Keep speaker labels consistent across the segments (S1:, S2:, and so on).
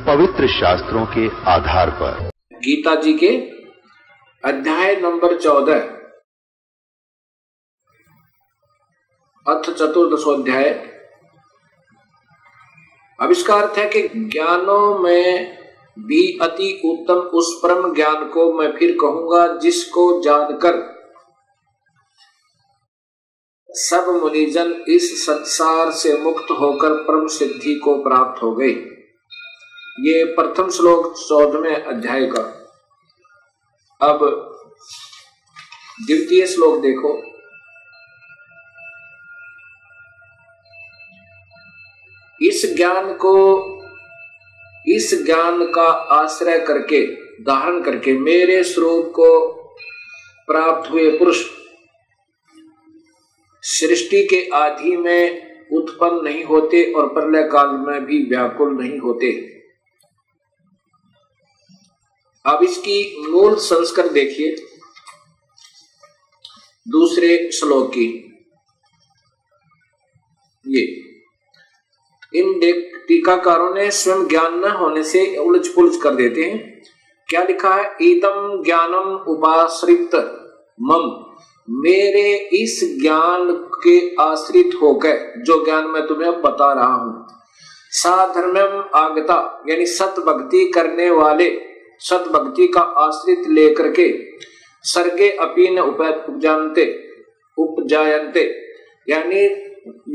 S1: पवित्र शास्त्रों के आधार पर।
S2: गीता जी के अध्याय नंबर चौदह। अथ चतुर्दशोध्याय। अब इसका अर्थ है कि ज्ञानों में भी अति उत्तम उस परम ज्ञान को मैं फिर कहूँगा जिसको जानकर सब मुनिजन इस संसार से मुक्त होकर परम सिद्धि को प्राप्त हो गए। ये प्रथम श्लोक चौदहवें अध्याय का। अब द्वितीय श्लोक देखो। इस ज्ञान को, इस ज्ञान का आश्रय करके धारण करके मेरे स्वरूप को प्राप्त हुए पुरुष सृष्टि के आदि में उत्पन्न नहीं होते और प्रलय काल में भी व्याकुल नहीं होते। अब इसकी मूल संस्कर देखिए। दूसरे श्लोक की। ये। इन टीकाकारों ने स्वयं ज्ञान न होने से उलझ पुलझ कर देते हैं। क्या लिखा है? ईदम ज्ञानम उपाश्रित मम। मेरे इस ज्ञान के आश्रित होकर, जो ज्ञान मैं तुम्हें बता रहा हूँ। साधर्म आगता, यानी सत भक्ति करने वाले सत भक्ति का आश्रित लेकर के सर्गे अपीन उपजानते, उपजायन्ते। यानी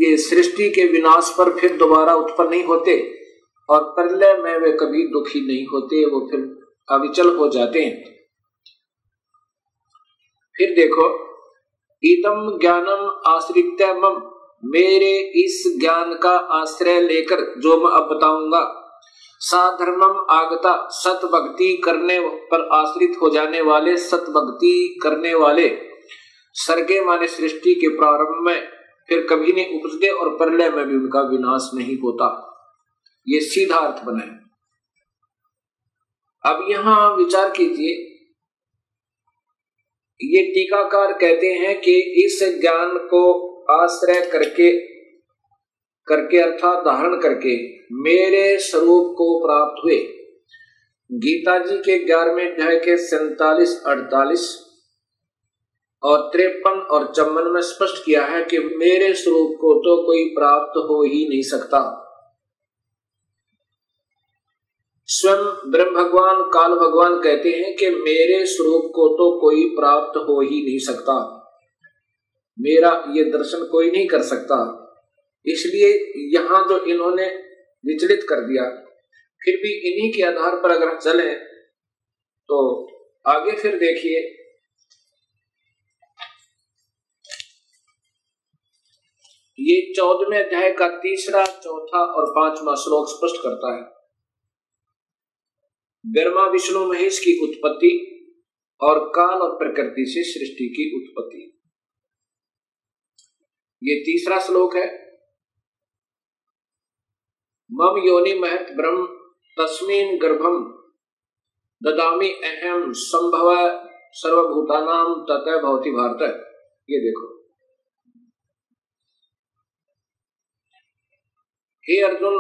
S2: ये सृष्टि के विनाश पर फिर दोबारा उत्पन्न नहीं होते और प्रलय में वे कभी दुखी नहीं होते, वो फिर अविचल हो जाते हैं। फिर देखो इतम ज्ञानम आश्रित मम, मेरे इस ज्ञान का आश्रय लेकर जो मैं अब बताऊँगा साधर्मम आगता सत भक्ति करने पर आश्रित हो जाने वाले सत भक्ति करने वाले। सर्गे माने सृष्टि के प्रारंभ में फिर कभी नहीं उपजते और प्रलय में भी उनका विनाश नहीं होता। ये सीधा अर्थ बना अब यहाँ विचार कीजिए। ये टीकाकार कहते हैं कि इस ज्ञान को आश्रय करके करके अर्थात धारण करके मेरे स्वरूप को प्राप्त हुए। गीता जी के ग्यारहवें अध्याय के सैतालीस, अड़तालीस और त्रेपन और चम्बन में स्पष्ट किया है कि मेरे स्वरूप को तो कोई प्राप्त हो ही नहीं सकता। स्वयं ब्रह्म भगवान, काल भगवान कहते हैं कि मेरे स्वरूप को तो कोई प्राप्त हो ही नहीं सकता। मेरा ये दर्शन कोई नहीं कर सकता। इसलिए यहाँ जो इन्होंने विचलित कर दिया। फिर भी इन्हीं के आधार पर अगर चले तो आगे फिर देखिए। ये चौदहवें अध्याय का तीसरा, चौथा और पांचवा श्लोक स्पष्ट करता है। ब्रह्मा, विष्णु, महेश की उत्पत्ति और काल और प्रकृति से सृष्टि की उत्पत्ति। ये तीसरा श्लोक है। मम योनि महत ब्रह्म, तस्मीन गर्भम। ददामी अहम संभव सर्वभूतानाम ततः भवती भारत। ये देखो। हे अर्जुन,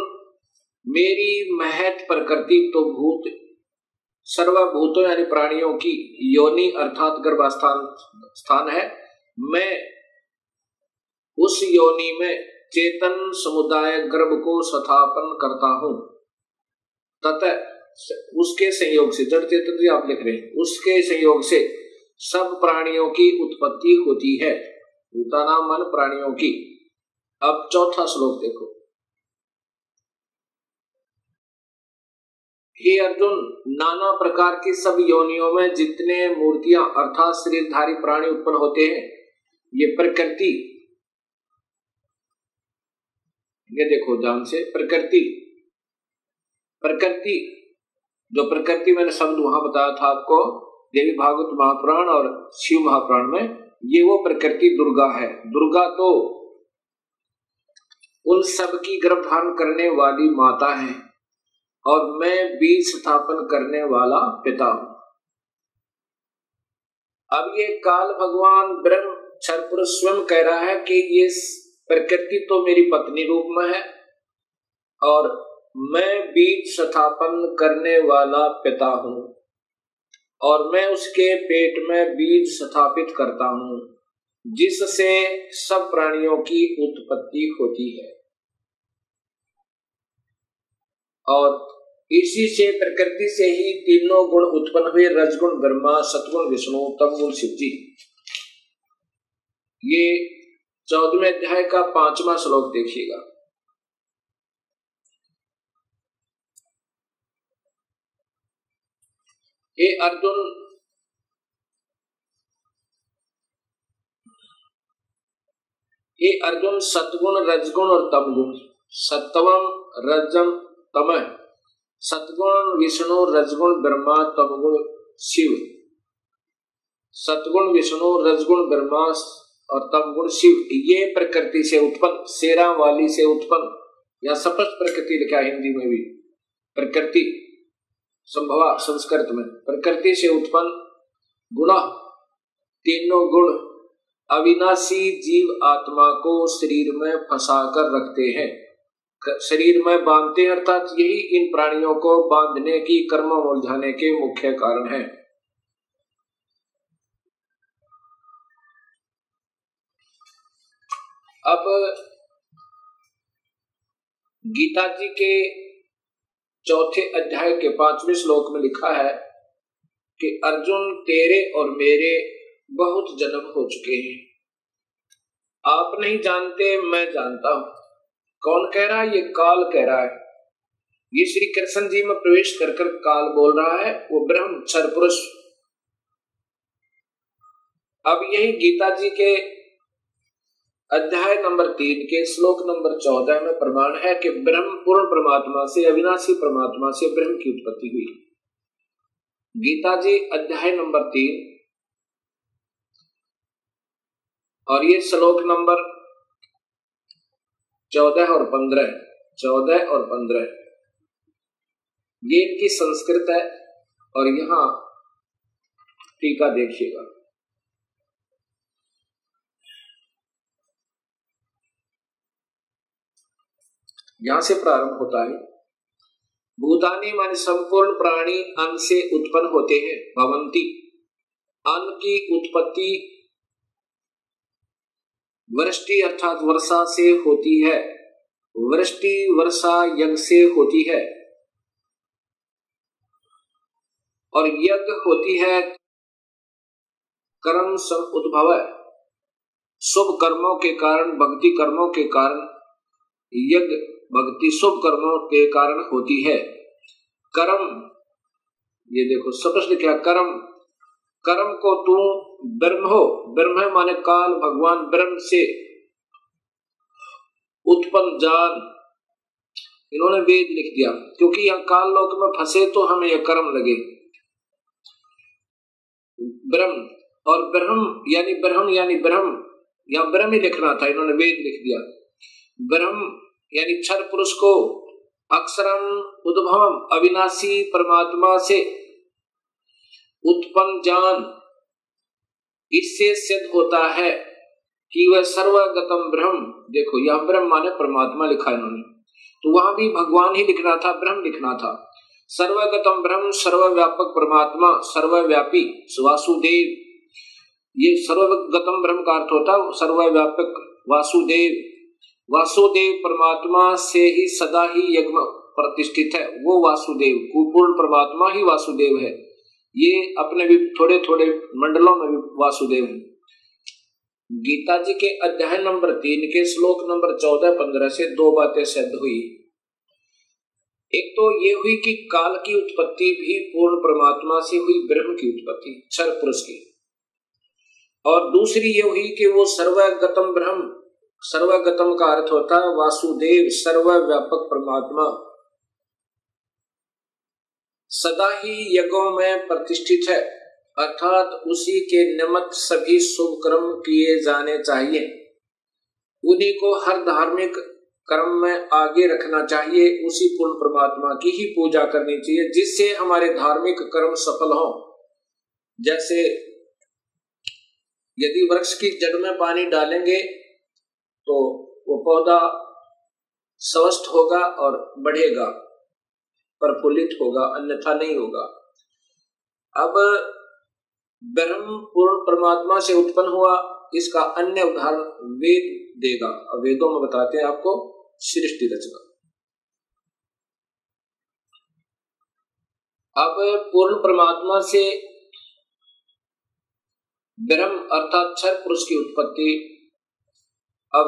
S2: मेरी महत प्रकृति तो भूत, सर्वभूतों यानी प्राणियों की योनि अर्थात गर्भास्थान, स्थान है। मैं उस योनि में चेतन समुदाय गर्भ को स्थापन करता हूँ। तथा उसके संयोग से, जड़ चेतन भी आप लिख रहे हैं, उसके संयोग से सब प्राणियों की उत्पत्ति होती है। भूताना मन प्राणियों की। अब चौथा श्लोक देखो। हे अर्जुन, नाना प्रकार की सब योनियों में जितने मूर्तियाँ अर्थात शरीरधारी प्राणी उत्पन्न होते हैं, ये प्रकृति ये देखो ध्यान से, प्रकृति। प्रकृति, जो प्रकृति मैंने शब्द वहाँ बताया था आपको, देवी भागवत महापुराण और शिव महापुराण में, ये वो प्रकृति दुर्गा है। दुर्गा तो उन सब की गर्भ धारण करने वाली माता है और मैं बीज स्थापन करने वाला पिता हूँ। अब ये काल भगवान ब्रह्म क्षर स्वयं कह रहा है कि ये प्रकृति तो मेरी पत्नी रूप में है और मैं बीज स्थापन करने वाला पिता हूँ और मैं उसके पेट में बीज स्थापित करता हूँ, जिससे सब प्राणियों की उत्पत्ति होती है। और इसी से प्रकृति से ही तीनों गुण उत्पन्न हुए, रजगुण, ब्रह्मा, सतगुण, विष्णु तमगुण शिव जी। ये चौदहवें अध्याय का पांचवा श्लोक देखिएगा। ये अर्जुन ये अर्जुन सतगुण रजगुण और तमगुण। सत्वम रजम तम। सतगुण विष्णु, रजगुण ब्रह्मा, तमगुण शिव। सतगुण विष्णु, रजगुण ब्रह्मा और तम गुण शिव ये प्रकृति से उत्पन्न सेरा वाली से उत्पन्न, या सपष्ट प्रकृति लिखा हिंदी में भी। प्रकृति, संभवा संस्कृत में। प्रकृति से उत्पन्न गुण, तीनों गुण अविनाशी जीव आत्मा को शरीर में फंसा कर रखते हैं। शरीर में बांधते अर्थात यही इन प्राणियों को बांधने की, कर्म उलझाने के मुख्य कारण है। अब, गीता जी के चौथे अध्याय के पाँचवें श्लोक में लिखा है कि अर्जुन तेरे और मेरे बहुत जन्म हो चुके हैं। आप नहीं जानते, मैं जानता हूँ। कौन कह रहा है? ये काल कह रहा है। ये श्री कृष्ण जी में प्रवेश कर कर काल बोल रहा है, वो ब्रह्म क्षर पुरुष। अब यही गीता जी के अध्याय नंबर तीन के श्लोक नंबर चौदह में प्रमाण है कि ब्रह्म पूर्ण परमात्मा से अविनाशी परमात्मा से ब्रह्म की उत्पत्ति हुई। गीता जी, अध्याय नंबर तीन। और ये श्लोक नंबर चौदह और पंद्रह चौदह और पंद्रह। ये इनकी संस्कृत है और यहाँ टीका देखिएगा। यहाँ से प्रारंभ होता है। भूतानी मान संपूर्ण प्राणी अन्न से उत्पन्न होते हैं, भवंती। अन्न की उत्पत्ति वृष्टि अर्थात वर्षा से होती है। वृष्टि वर्षा यज्ञ से होती है। और यज्ञ होती है कर्म सब उद्भव शुभ कर्मों के कारण, भक्ति कर्मों के कारण यज्ञ भक्ति शुभ कर्मों के कारण होती है। कर्म, ये देखो स्पष्ट क्या कर्म कर्म को तू ब्रह्म हो। ब्रह्म माने काल, भगवान, ब्रह्म से उत्पन्न जान। इन्होंने वेद लिख दिया, क्योंकि यह काल लोक में फंसे तो हमें यह कर्म लगे। ब्रह्म, और ब्रह्म यानी ब्रह्म यानी ब्रह्म या ब्रह्म ही लिखना था, इन्होंने वेद लिख दिया। ब्रह्म यानी क्षर पुरुष को अक्षरम उद्भवम अविनाशी परमात्मा से उत्पन्न जान इससे सिद्ध होता है कि वह सर्वगतम ब्रह्म, देखो यह ब्रह्म माने परमात्मा लिखा इन्होंने। तो वहाँ भी भगवान ही लिखना था, ब्रह्म लिखना था। सर्वगतम ब्रह्म, सर्वव्यापक परमात्मा, सर्वव्यापी वासुदेव। ये सर्वगतम ब्रह्म का अर्थ होता सर्वव्यापक वासुदेव। वासुदेव परमात्मा से ही सदा ही यज्ञ प्रतिष्ठित है। वो वासुदेव, पूर्ण परमात्मा ही वासुदेव है। ये अपने भी थोड़े थोड़े मंडलों में भी वासुदेव है। गीता जी के अध्याय नंबर तीन के श्लोक नंबर चौदह पंद्रह से दो बातें सिद्ध हुई। एक तो ये हुई कि काल की उत्पत्ति भी पूर्ण परमात्मा से हुई, ब्रह्म की उत्पत्ति क्षर पुरुष की। और दूसरी ये हुई कि वो सर्वगतम ब्रह्म सर्वगतम का अर्थ होता है, वासुदेव सर्वव्यापक परमात्मा। सदा ही यज्ञों में प्रतिष्ठित है, अर्थात उसी के निमित्त सभी शुभ कर्म किए जाने चाहिए। उन्हीं को हर धार्मिक कर्म में आगे रखना चाहिए, उसी पूर्ण परमात्मा की ही पूजा करनी चाहिए, जिससे हमारे धार्मिक कर्म सफल हो। जैसे यदि वृक्ष की जड़ में पानी डालेंगे तो वो पौधा स्वस्थ होगा और बढ़ेगा, प्रफुल्लित होगा, अन्यथा नहीं होगा। अब ब्रह्म पूर्ण परमात्मा से उत्पन्न हुआ, इसका अन्य उदाहरण वेद देगा। और वेदों में बताते हैं आपको सृष्टि रचना। अब पूर्ण परमात्मा से ब्रह्म अर्थात क्षर पुरुष की उत्पत्ति अब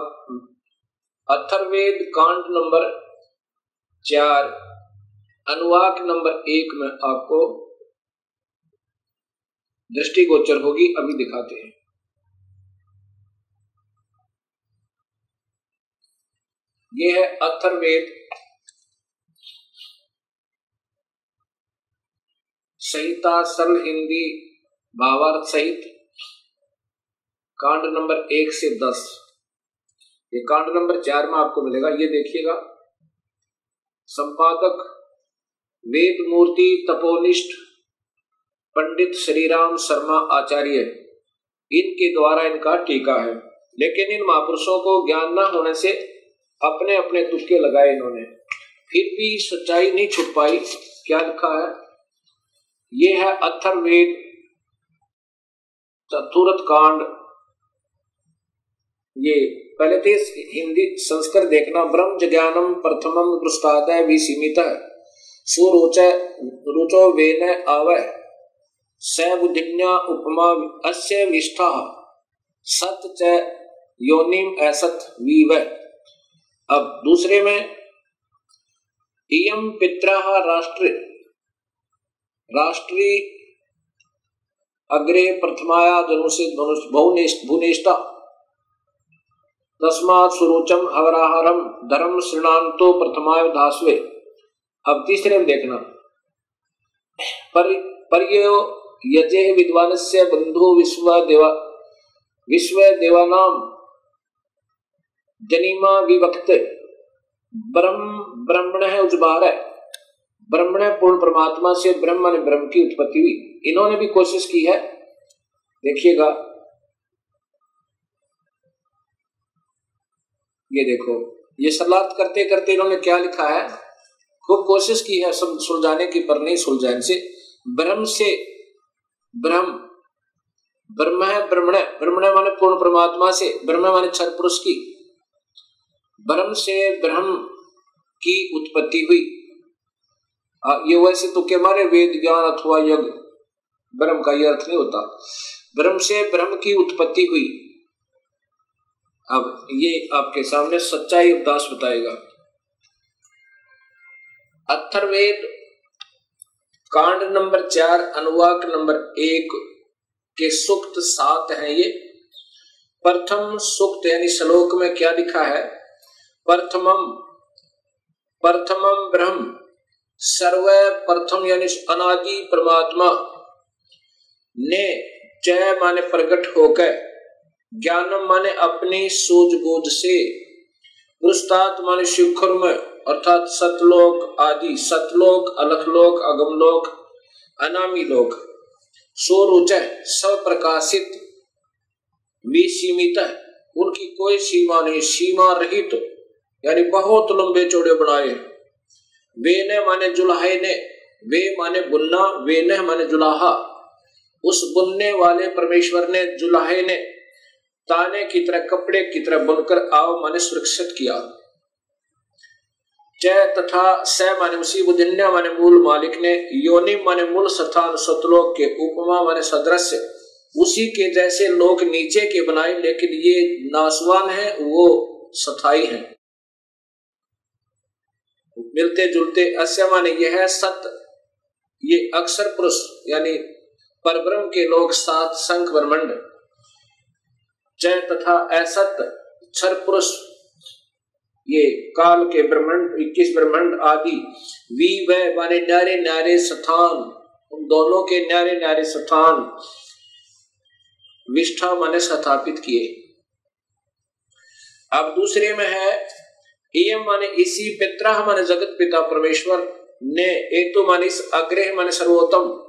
S2: अथर्वेद कांड नंबर चार, अनुवाक नंबर एक में आपको दृष्टिगोचर होगी, अभी दिखाते हैं। यह है अथर्वेद संहिता सरल हिंदी भावार्थ सहित कांड नंबर एक से दस। ये कांड नंबर चार में आपको मिलेगा, ये देखिएगा। संपादक वेद मूर्ति तपोनिष्ठ, पंडित श्रीराम शर्मा आचार्य, इनके द्वारा इनका टीका है। लेकिन इन महापुरुषों को ज्ञान न होने से अपने अपने तुक्के लगाए इन्होंने। फिर भी सच्चाई नहीं छुप पाई। क्या लिखा है? ये है अथर्वेद चतुर्थ कांड। ये पहले तो हिंदी संस्कृत देखना ब्रह्म ज्ञानम प्रथमम दृष्टादय भी सीमित है रुचो आवय सैबुधिन्या उपमा विष्ठा, सत च योनिम ऐसत वीव। अब दूसरे में पित्र राष्ट्र, राष्ट्री अग्रे प्रथमाया जनुषे भुवनेष्टा तस्मात सुरोचम हवराहरम धर्म श्रृणांतो प्रथमाय धास्वे अब तीसरे में देखना। पर पर्यो यजे विद्वान से बंधु विश्व देवा, विश्व देवानाम जनीमा विभक्त। ब्रह्म, ब्रह्मण है उजबार है। ब्रह्मण पूर्ण परमात्मा से ब्रह्म ने ब्रह्म की उत्पत्ति हुई। इन्होंने भी कोशिश की है। देखिएगा ये देखो। ये सलाद करते करते इन्होंने क्या लिखा है? खूब कोशिश की है सुलझाने की, पर नहीं सुलझा इनसे। ब्रह्म से ब्रह्म। ब्रह्म है ब्रह्मण। ब्रह्मण माने पूर्ण परमात्मा से। ब्रह्म माने क्षर पुरुष की। ब्रह्म से ब्रह्म की उत्पत्ति हुई। ये वैसे तो क्या मारे वेद, ज्ञान अथवा यज्ञ। ब्रह्म का यह अर्थ नहीं होता। ब्रह्म से ब्रह्म की उत्पत्ति हुई। अब ये आपके सामने सच्चाई उपदास बताएगा। अथर्वेद कांड नंबर चार, अनुवाक नंबर एक के सुक्त सात हैं ये। प्रथम सुक्त यानी श्लोक में क्या लिखा है? प्रथमम प्रथमम ब्रह्म सर्व प्रथम यानी अनादि परमात्मा ने जय माने प्रकट होकर ज्ञानम माने अपनी सूझबूझ से। पुरुषात माने शिखर में अर्थात सतलोक आदि। सतलोक, अलखलोक, अगमलोक अनामी लोक सोरुच सप्रकाशित, विसीमित उनकी कोई सीमा नहीं। सीमा रहित तो यानी बहुत लंबे चौड़े बनाए वे ने माने जुलाहे ने, वे माने बुन्ना, वे ने माने जुलाहा। उस बुनने वाले परमेश्वर ने, जुलाहे ने ताने की तरह, कपड़े की तरह बुनकर आओ, माने सुरक्षित किया। जय तथा स माने मुसीबुद्दिन्या माने मूल मालिक ने, योनि माने मूल स्थान सतलोक के उपमा माने सदृश्य, उसी के जैसे लोग नीचे के बनाए, लेकिन ये नासवान है, वो सथाई है। मिलते जुलते अस्य माने यह सत, ये अक्षर पुरुष, यानी परब्रह्म के लोग सात संख ब्रह्मंड। जय तथा असत क्षर पुरुष। ये काल के ब्रह्मांड, इक्कीस ब्रह्मांड आदि। वी, व माने नारे नारे स्थान। उन दोनों के नारे नारे स्थान। विष्ठा माने स्थापित किए। अब दूसरे में है एम माने इसी पिता माने जगत पिता परमेश्वर। ने एक तो माने अग्रह माने सर्वोत्तम।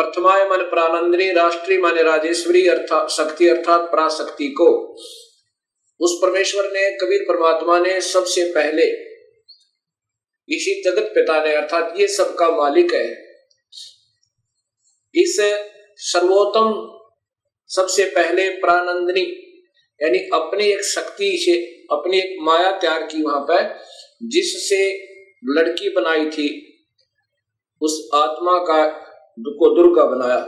S2: प्रथमाय मन प्रानंदरी राष्ट्रीय माने राजेश्वरी अर्थात शक्ति अर्थात पराशक्ति को। उस परमेश्वर ने, कबीर परमात्मा ने सबसे पहले इसी जगत पिता ने, अर्थात ये सबका मालिक है। इस सर्वोत्तम सबसे पहले प्रानंदनी यानी अपनी एक शक्ति से, अपनी एक माया तैयार की वहाँ पर, जिससे लड़की बनाई थी, उस आत्मा का को दुर्गा बनाया।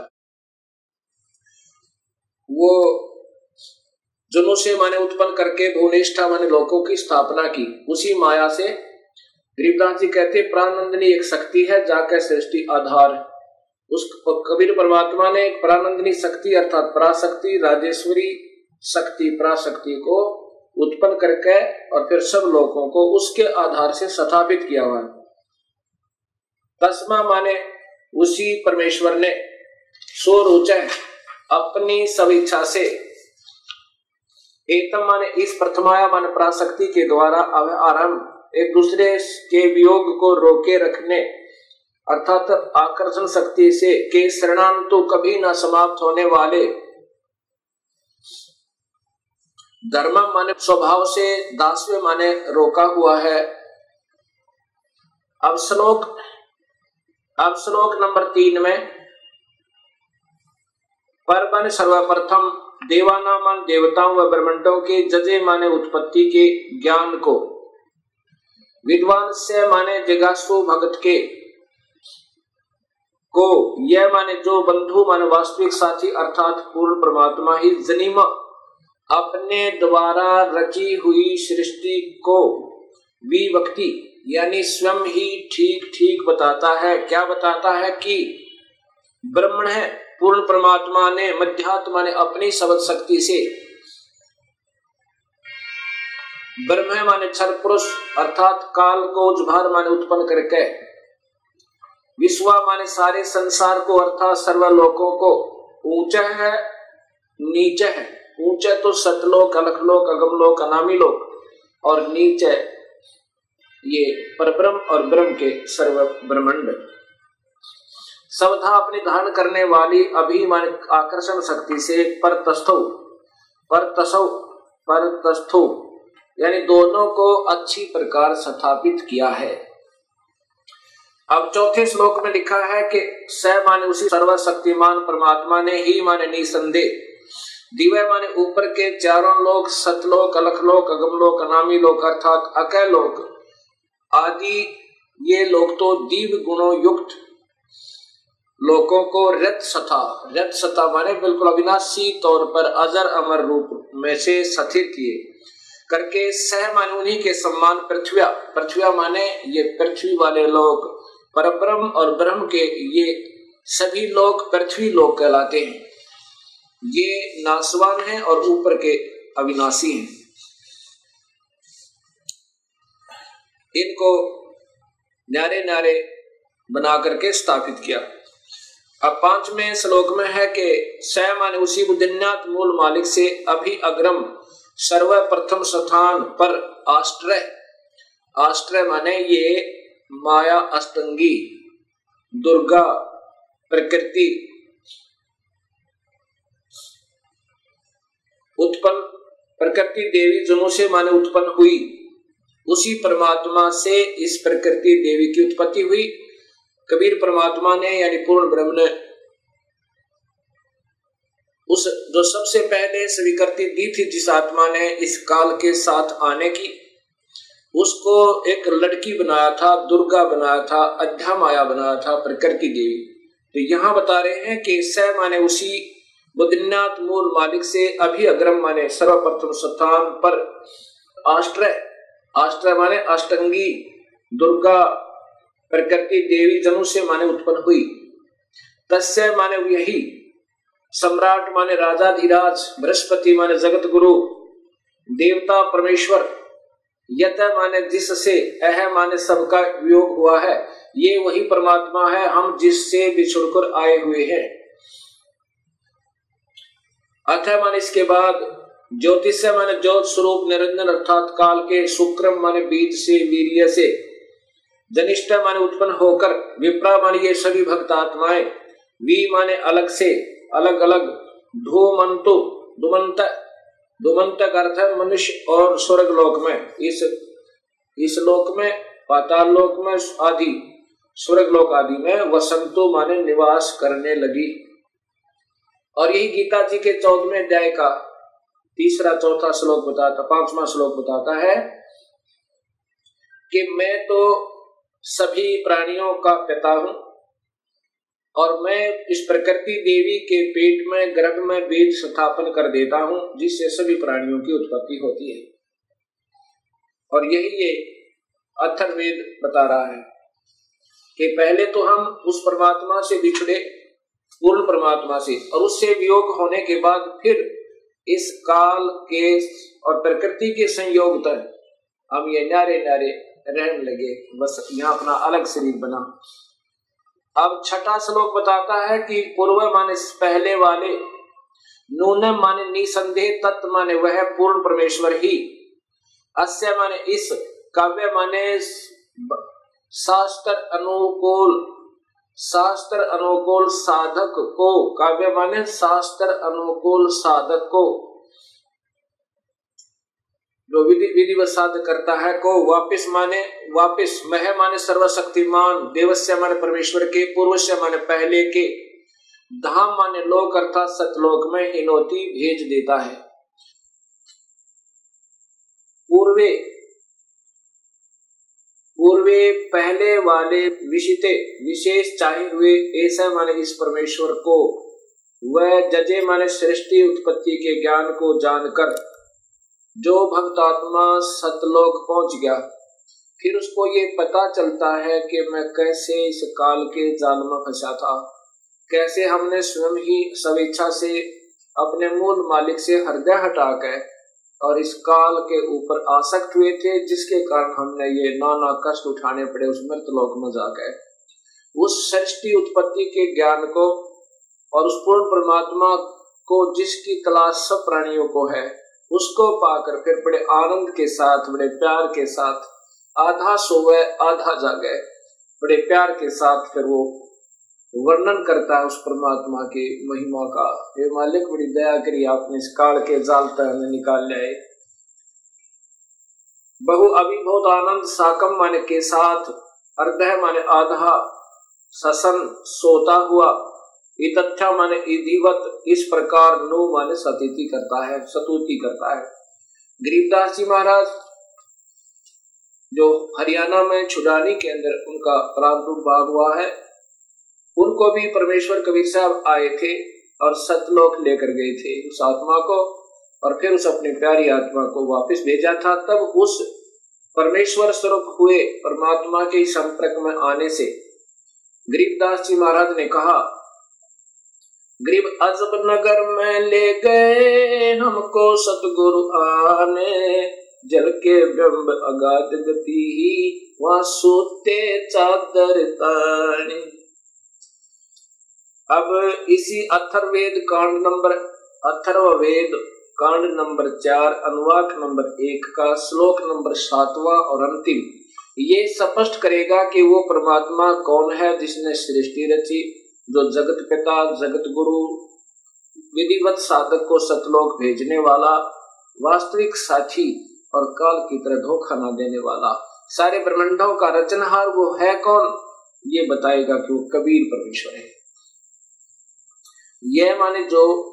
S2: वो जुनू से माने उत्पन्न करके भुवनिष्ठा माने लोकों की स्थापना की। उसी माया से गरीबदास जी कहते प्रानंदनी एक शक्ति है, जाकर सृष्टि आधार। उस कबीर परमात्मा ने एक प्रानंदनी शक्ति अर्थात पराशक्ति, राजेश्वरी शक्ति, पराशक्ति को उत्पन्न करके और फिर सब लोगों को उसके आधार से स्थापित किया हुआ तस्मा माने उसी परमेश्वर ने सो अपनी सब इच्छा से एकदम माने इस प्रथमाया मान पराशक्ति के द्वारा आरंभ, एक दूसरे के वियोग को रोके रखने, अर्थात आकर्षण शक्ति से के शरणान तो कभी ना समाप्त होने वाले धर्म माने स्वभाव से दासवे माने रोका हुआ है। अब श्लोक अब श्लोक नंबर तीन में, पर मन सर्वप्रथम देवाना मान देवताओं व ब्रह्मंडों के जजे माने उत्पत्ति के ज्ञान को। विद्वान से माने जगासु भगत के, को यह माने जो बंधु माने वास्तविक साथी अर्थात पूर्ण परमात्मा ही जनीम अपने द्वारा रची हुई सृष्टि को, विभक्ति यानी स्वयं ही ठीक ठीक बताता है। क्या बताता है कि ब्रह्मण है, पूर्ण परमात्मा ने, मध्यात्मा ने अपनी शब्द शक्ति से ब्रह्म माने क्षर पुरुष, अर्थात काल को उजभार माने उत्पन्न करके, विश्व माने सारे संसार को, अर्थात सर्वलोकों को, ऊँचा है, नीचे है। ऊँचे तो सतलोक, अलखलोक, अगमलोक अनामी लोक और नीचे ये परब्रह्म और ब्रह्म के सर्व ब्रह्मंड सवधा अपने धारण करने वाली अभिमान आकर्षण शक्ति से पर तस्थो पर तसो पर तस्थो यानी दोनों को अच्छी प्रकार स्थापित किया है। अब चौथे श्लोक में लिखा है कि स माने उसी सर्वशक्तिमान परमात्मा ने ही माने निसंदेह। दिव्य माने ऊपर के चारों लोक, सतलोक, अलखलोक, अगमलोक अनामी लोक अर्थात अकय लोक आदि, ये लोग तो दीव गुणों युक्त लोगों को रथ सथा रथ सथा माने बिल्कुल अविनाशी तौर पर अजर अमर रूप में से स्थिर किए। करके सह माने उन्हीं के सम्मान पृथ्वी पृथ्वी माने ये पृथ्वी वाले लोग पर ब्रह्म और ब्रह्म के ये सभी लोग पृथ्वी लोग कहलाते हैं। ये नासवान हैं और ऊपर के अविनाशी हैं। इनको न्यारे न्यारे बना करके स्थापित किया। अब पाँचवें श्लोक में है कि स माने उसी बुद्धिन्यात मूल मालिक से अभी अग्रम सर्वप्रथम स्थान पर आश्रय। आश्रय माने ये माया अष्टंगी, दुर्गा प्रकृति, उत्पन्न प्रकृति देवी जुनू से माने उत्पन्न हुई। उसी परमात्मा से इस प्रकृति देवी की उत्पत्ति हुई। कबीर परमात्मा ने, यानी पूर्ण ब्रह्म ने, उस जो सबसे पहले स्वीकृति दी थी जिस आत्मा ने इस काल के साथ आने की, उसको एक लड़की बनाया था, दुर्गा बनाया था, अध्या माया बनाया था, प्रकृति देवी। तो यहाँ बता रहे हैं कि स माने उसी बुद्धिनाथ मूल मालिक से अभी अग्रम माने सर्वप्रथम स्थान पर आश्रय आश्रय माने अष्टंगी, दुर्गा, प्रकृति, देवी, जनु से माने उत्पन्न हुई। तस्य माने यही, सम्राट माने राजा धीराज, बृहस्पति माने जगत गुरु देवता परमेश्वर, यत माने जिससे, अह माने सबका वियोग हुआ है। ये वही परमात्मा है, हम जिससे बिछुड़कर आए हुए हैं। अथ माने इसके बाद ज्योतिष माने ज्योत स्वरूप निरंजन अर्थात काल के शुक्रम माने बीज से, वीर्य से। जनिष्ठ माने उत्पन्न होकर विप्रा माने ये सभी भक्त आत्माएँ, वी माने अलग से अलग अलग धूमंतु दुमंत दुमंत अर्थ है मनुष्य और स्वर्ग लोक में। इस इस लोक में, पाताल लोक में आदि, स्वर्ग लोक आदि में वसंतो माने निवास करने लगी। और यही गीता जी के चौदहवें अध्याय का तीसरा चौथा श्लोक बताता, पांचवा श्लोक बताता है कि मैं तो सभी प्राणियों का पिता हूँ और मैं इस प्रकृति देवी के पेट में, गर्भ में वेद स्थापन कर देता हूँ, जिससे सभी प्राणियों की उत्पत्ति होती है। और यही ये अथर्वेद बता रहा है कि पहले तो हम उस परमात्मा से बिछड़े, पूर्ण परमात्मा से, और उससे वियोग होने के बाद फिर इस काल के और प्रकृति के संयोग तक हम ये नारे नारे रहने लगे। बस यहाँ अपना अलग शरीर बना। अब छठा श्लोक बताता है कि पूर्व माने पहले वाले नून माने निसंदेह तत्व माने वह पूर्ण परमेश्वर ही। अस्य माने इस काव्य माने शास्त्र अनुकूल शास्त्र अनुकूल साधक को, काव्य माने शास्त्र अनुकूल साधक को। जो विधि विधिवत साध करता है को वापिस माने, वापिस मह माने सर्वशक्तिमान, देवस्य माने परमेश्वर के पूर्वस्य माने पहले के। धाम माने लोक अर्थात सतलोक में हिनोती भेज देता है। पूर्वे पूर्वे पहले वाले विशिते विशेष चाहे हुए ऐसा माने इस परमेश्वर को, वह जजे माने सृष्टि उत्पत्ति के ज्ञान को जानकर, जो भक्त आत्मा सतलोक पहुँच गया। फिर उसको ये पता चलता है कि मैं कैसे इस काल के जाल में फंसा था, कैसे हमने स्वयं ही स्वेच्छा से अपने मूल मालिक से हृदय हटा कर और इस काल के ऊपर आसक्त हुए थे, जिसके कारण हमने ये नाना कष्ट उठाने पड़े उस मृतलोक में जाकर उस सृष्टि उत्पत्ति के ज्ञान को और उस पूर्ण परमात्मा को जिसकी तलाश सब प्राणियों को है, उसको पाकर फिर बड़े आनंद के साथ, बड़े प्यार के साथ आधा सोवे, आधा जागे। बड़े प्यार के साथ फिर वो वर्णन करता है उस परमात्मा की महिमा का। ये मालिक, बड़ी दया करी आपने इस काल के जाल तक हमें निकाल लिया बहु अभिभूत आनंद साकम माने के साथ अर्ध माने आधा, ससन सोता हुआ, इतथ्या माने इधिवत इस प्रकार नो माने सतीति करता है, सतुति करता है। गरीबदास जी महाराज, जो हरियाणा में छुडानी के अंदर उनका प्रादुर्भाव हुआ है उनको भी परमेश्वर कबीर साहब आए थे और सतलोक लेकर गए थे। उस आत्मा को और फिर उस अपनी प्यारी आत्मा को वापस भेजा था। तब उस परमेश्वर स्वरूप हुए परमात्मा के संपर्क में आने से गरीबदास जी महाराज ने कहा, गरीब अजब नगर में ले गए हमको सतगुरु आने। जल के ब्रह्म अगाध गति ही, वहाँ सोते चादर ताने। अब इसी अथर्वेद कांड नंबर अथर्ववेद कांड नंबर चार, अनुवाक नंबर एक का श्लोक नंबर सातवा और अंतिम। ये स्पष्ट करेगा कि वो परमात्मा कौन है जिसने सृष्टि रची, जो जगत पिता, जगत गुरु, विधिवत साधक को सतलोक भेजने वाला, वास्तविक साथी और काल की तरह धोखा न देने वाला। सारे ब्रह्मंडों का रचनहार वो है कौन? ये बताएगा कि वो कबीर परमेश्वर है। यह माने जो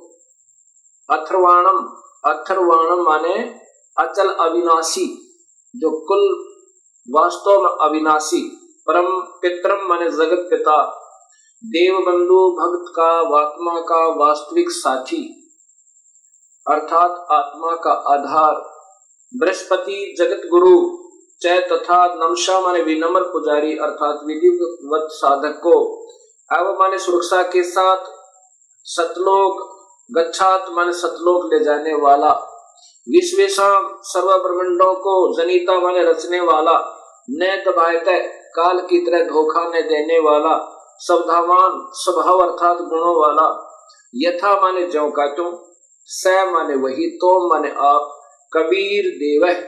S2: अथर्वाणम अथर्वाणम माने अचल अविनाशी, जो कुल वास्तव में अविनाशी, परम पित्रम माने जगत पिता देव बंधु भक्त का, आत्मा का, वास्तविक साथी, अर्थात आत्मा का आधार, बृहस्पति, जगत गुरु चय तथा नमशा माने विनम्र पुजारी, अर्थात विधिवत साधक को अब माने सुरक्षा के साथ सतलोक, गच्छात मन सतलोक ले जाने वाला। विश्वेशम सर्व ब्रह्मंडों को जनिता वाले रचने वाला। न दबायत काल की तरह धोखा न देने वाला। सवधावान स्वभाव अर्थात गुणों वाला। यथा माने जो का क्यों स माने वही तो माने आप। कबीर देव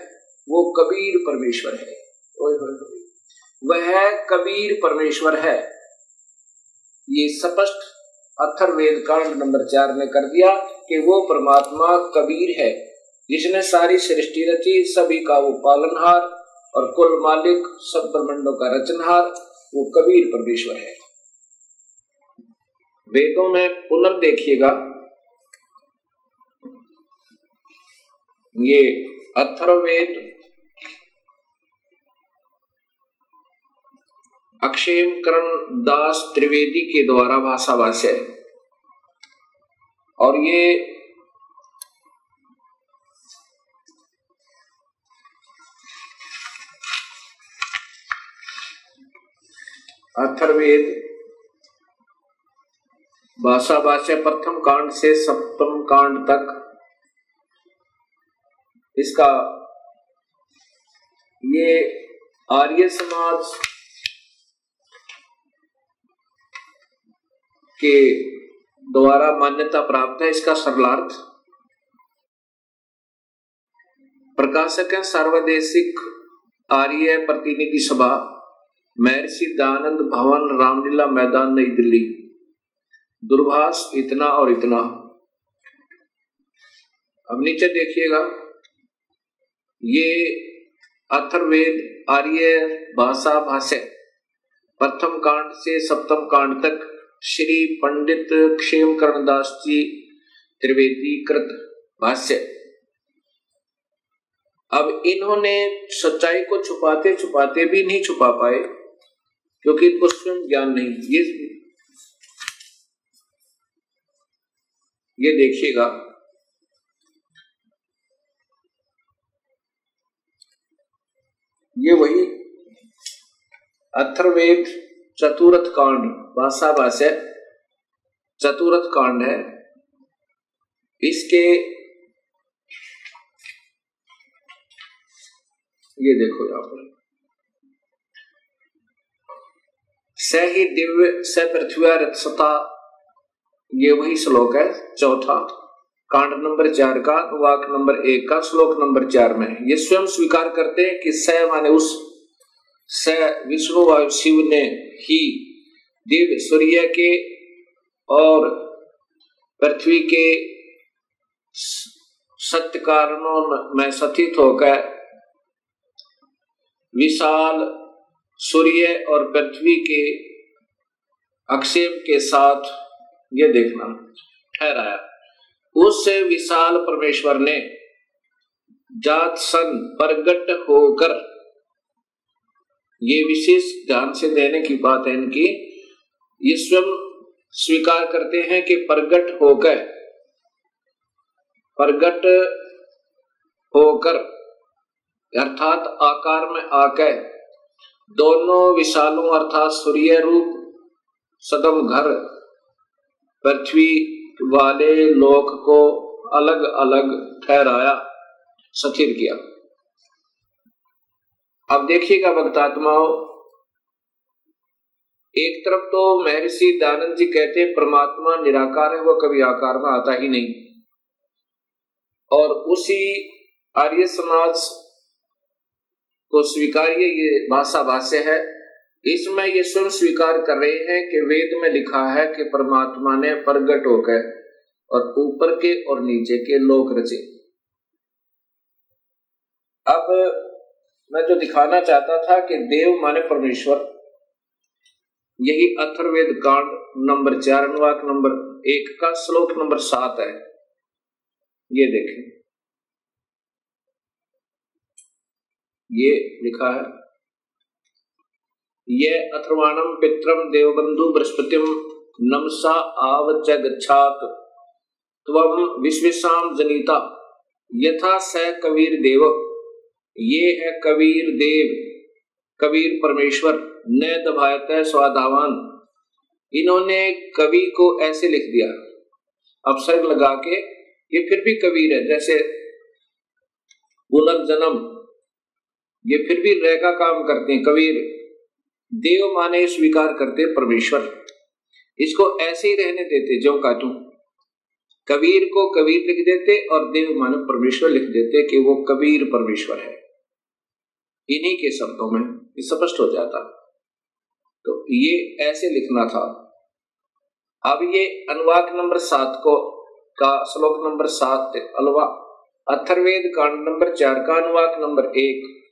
S2: वो कबीर परमेश्वर है। वह कबीर परमेश्वर है। ये स्पष्ट अथर्वेद कांड नंबर चार ने कर दिया कि वो परमात्मा कबीर है, जिसने सारी सृष्टि रची, सभी का वो पालनहार और कुल मालिक, सब ब्रह्मंडों का रचनहार, वो कबीर परमेश्वर है। वेदों में पुनर् देखिएगा ये अथर्वेद अक्षेम करण दास त्रिवेदी के द्वारा भाषा भाष्य है। और ये अथर्वेद भाषा भाष्य प्रथम कांड से सप्तम कांड तक इसका ये आर्य समाज के द्वारा मान्यता प्राप्त है, इसका सरलार्थ। प्रकाशक है सर्वदेशिक आर्य प्रतिनिधि सभा, महर्षि दानंद भवन, रामलीला मैदान, नई दिल्ली। दूरभाष, इतना और इतना। अब नीचे देखिएगा, ये अथर्वेद आर्य भाषा भाष्य, प्रथम कांड से सप्तम कांड तक श्री पंडित क्षेम कर्णदास जी त्रिवेदी कृत भाष्य। अब इन्होंने सच्चाई को छुपाते छुपाते भी नहीं छुपा पाए, क्योंकि इनको स्वयं ज्ञान नहीं ये ये देखिएगा। ये वही अथर्वेद चतुरथ कांड भाषा भाष्य चतुरथ कांड है। इसके ये देखो यहाँ पर। स ही दिव्य, स पृथ्वी सता ये वही श्लोक है, चौथा। कांड नंबर चार का, वाक नंबर एक का, श्लोक नंबर चार में। ये स्वयं स्वीकार करते हैं कि स माने उस स विष्णु व शिव ने ही दिव्य सूर्य के और पृथ्वी के सत्य कारणों में सथित होकर विशाल सूर्य और पृथ्वी के अक्षेप के साथ ये देखना ठहराया। उस विशाल परमेश्वर ने जात सन प्रगट होकर ये विशेष ध्यान से देने की बात है इनकी। ये स्वयं स्वीकार करते हैं कि प्रगट होकर प्रगट होकर, अर्थात आकार में आकर, दोनों विशालों अर्थात सूर्य रूप, सदम घर, पृथ्वी वाले लोक को अलग अलग ठहराया, स्थिर किया। अब देखिएगा भक्तात्माओं एक तरफ़ तो महर्षि दानंद जी कहते हैं, परमात्मा निराकार है, वह कभी आकार में आता ही नहीं। और उसी आर्य समाज को स्वीकार्य ये भाषा भाष्य है। इसमें ये स्वयं स्वीकार कर रहे हैं कि वेद में लिखा है कि परमात्मा ने प्रगट होकर और ऊपर के और नीचे के लोक रचे। अब मैं जो दिखाना चाहता था कि देव माने परमेश्वर, यही अथर्वेद कांड नंबर चार अनुवाक नंबर एक का श्लोक नंबर सात है। ये देखें। ये लिखा है, ये अथर्वाणम पित्रम देवबंधु बृहस्पतिम नमसा आवच गच्छात त्वम जनिता। यथा स कबीर देव ये है कबीर देव, कबीर परमेश्वर न दबायत स्वादावान। इन्होंने कवि को ऐसे लिख दिया, अब सर्ग लगा के, ये फिर भी कबीर है, जैसे पुनर्जन्म ये फिर भी रह का काम करते हैं, कबीर। देव माने स्वीकार करते परमेश्वर। इसको ऐसे ही रहने देते जो काटू कबीर को कबीर लिख देते और देव माने परमेश्वर लिख देते कि वो कबीर परमेश्वर है। इन्हीं के शब्दों में स्पष्ट हो जाता। तो ये ऐसे लिखना था। अब ये अनुवाक नंबर सात को का श्लोक नंबर सात, अलवा अथर्वेद कांड नंबर चार का अनुवाक नंबर एक,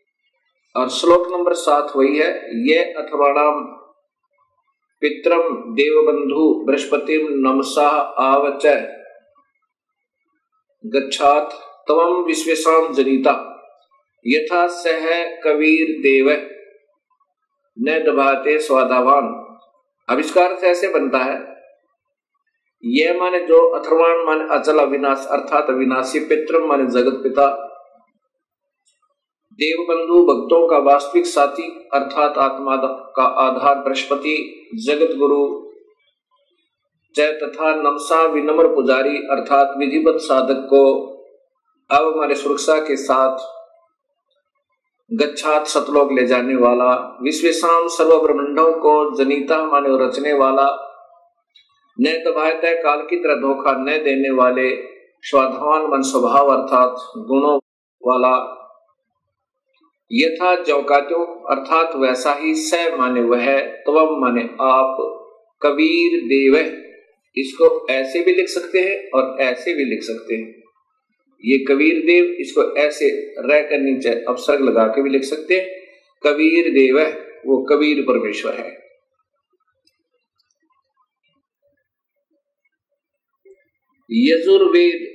S2: और श्लोक नंबर सात वही है, ये अथवाणाम पित्रम, देवबंधु बृहस्पति नमसा, आवच, गच्छात तवम विश्वेशम जनिता। यथा सह कबीर देव, न दबाते स्वादावान। आविष्कार से ऐसे बनता है। यह माने जो अथर्वाण माने, अचल अविनाश, अर्थात अविनाशी पित्र माने, जगत पिता, देवबंधु भक्तों का वास्तविक साथी, अर्थात आत्मा का आधार बृहस्पति, जगत गुरु, जय तथा नमसा विनम्र पुजारी, अर्थात विधिवत साधक को अब हमारे सुरक्षा के साथ गच्छात सतलोक ले जाने वाला विश्वेशाम सर्व ब्रह्मंडों को जनीता माने रचने वाला न दबायत काल की तरह धोखा न देने वाले, स्वाधान मन स्वभाव अर्थात गुणों वाला। यथा जौकात्यो अर्थात वैसा ही स माने वह, तवम माने आप, कबीर देव। इसको ऐसे भी लिख सकते हैं और ऐसे भी लिख सकते हैं। ये कबीर देव इसको ऐसे रह कर नीचे अपसर्ग लगा के भी लिख सकते हैं। कबीर देव है, वो कबीर परमेश्वर है। यजुर्वेद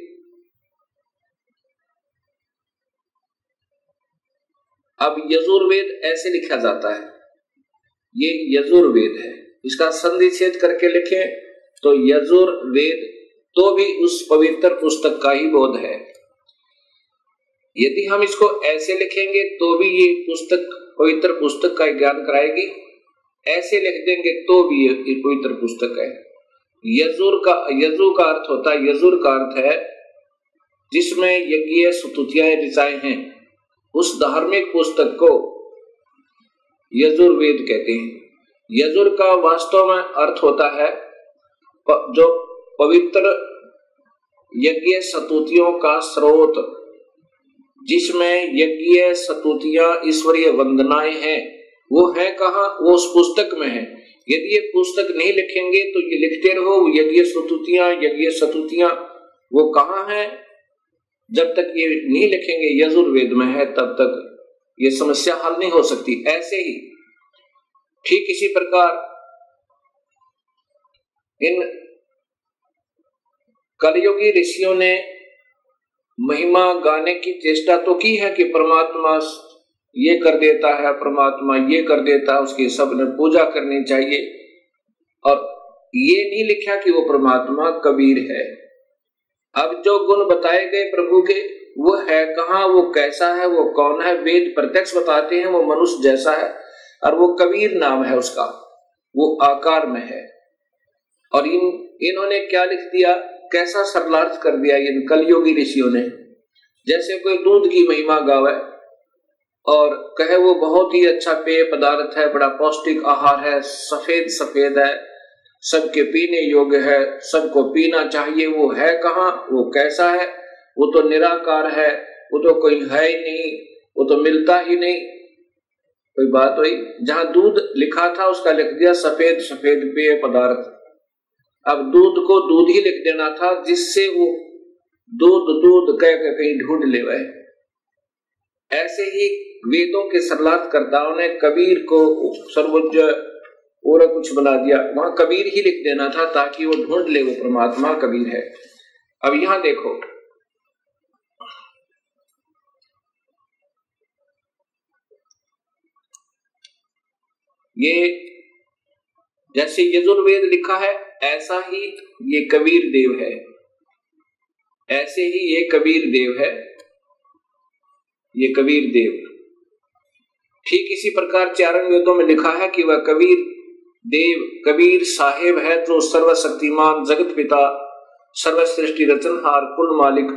S2: अब यजुर्वेद ऐसे लिखा जाता है। ये यजुर्वेद है। इसका संधि छेद करके लिखे तो यजुर्वेद तो भी उस पवित्र पुस्तक का ही बोध है। यदि हम इसको ऐसे लिखेंगे तो भी ये पुस्तक, पवित्र पुस्तक का ज्ञान कराएगी। ऐसे लिख देंगे तो भी ये पवित्र पुस्तक है। यजुर का यजु का अर्थ होता है, यजुर का अर्थ है, जिसमें यज्ञ स्तुतियाँ ऋचाएँ हैं। उस धार्मिक पुस्तक को यजुर्वेद कहते हैं। यजुर का वास्तव में अर्थ होता है जो पवित्र यज्ञ सतुतियों का स्रोत जिसमें यज्ञ, सतुतियाँ, ईश्वरीय वंदनाएँ हैं। वो है कहा? वो उस पुस्तक में है। यदि ये पुस्तक नहीं लिखेंगे तो ये लिखते रहो। यज्ञ, सतुतियाँ यज्ञ, सतुतियाँ, वो कहाँ है? जब तक ये नहीं लिखेंगे, यजुर्वेद में है, तब तक ये समस्या हल नहीं हो सकती। ऐसे ही, ठीक इसी प्रकार, इन कलयुगी ऋषियों ने महिमा गाने की चेष्टा तो की है कि परमात्मा ये कर देता है, परमात्मा ये कर देता है, उसकी सबने पूजा करनी चाहिए। और ये नहीं लिखा कि वो परमात्मा कबीर है। अब जो गुण बताए गए प्रभु के, वो है कहा, वो कैसा है, वो कौन है, वेद प्रत्यक्ष बताते हैं, वो मनुष्य जैसा है, और वो कबीर नाम है उसका, वो आकार में है। और इन, इन्होंने क्या लिख दिया? कैसा सरलार्थ कर दिया इन कलयोगी ऋषियों ने? जैसे कोई दूध की महिमा गावे और कहे वो बहुत ही अच्छा पेय पदार्थ है, बड़ा पौष्टिक आहार है, सफ़ेद सफ़ेद है, सबके पीने योग्य है, सबको पीना चाहिए, वो है कहा, वो कैसा है? वो तो निराकार है, वो तो कोई है ही नहीं, वो तो मिलता ही नहीं। कोई बात हुई? जहाँ दूध लिखा था, उसका लिख दिया, सफ़ेद सफ़ेद पेय पदार्थ। अब दूध को दूध ही लिख देना था, जिससे वो दूध दूध कह के कहीं ढूंढ ले वह ऐसे ही वेदों के सरलार्थ कर्ताओं ने कबीर को सर्वोच्च और कुछ बना दिया। वहाँ कबीर ही लिख देना था ताकि वो ढूंढ ले, वो परमात्मा कबीर है। अब यहाँ देखो। ये जैसे यजुर्वेद लिखा है ऐसा ही ये कबीर देव है। ऐसे ही ये कबीर देव है। ये कबीर देव। ठीक इसी प्रकार चारण वेदों में लिखा है कि वह कबीर देव, कबीर साहेब है जो सर्वशक्तिमान जगत पिता, सर्वश्रेष्ठी रचनहार, कुल मालिक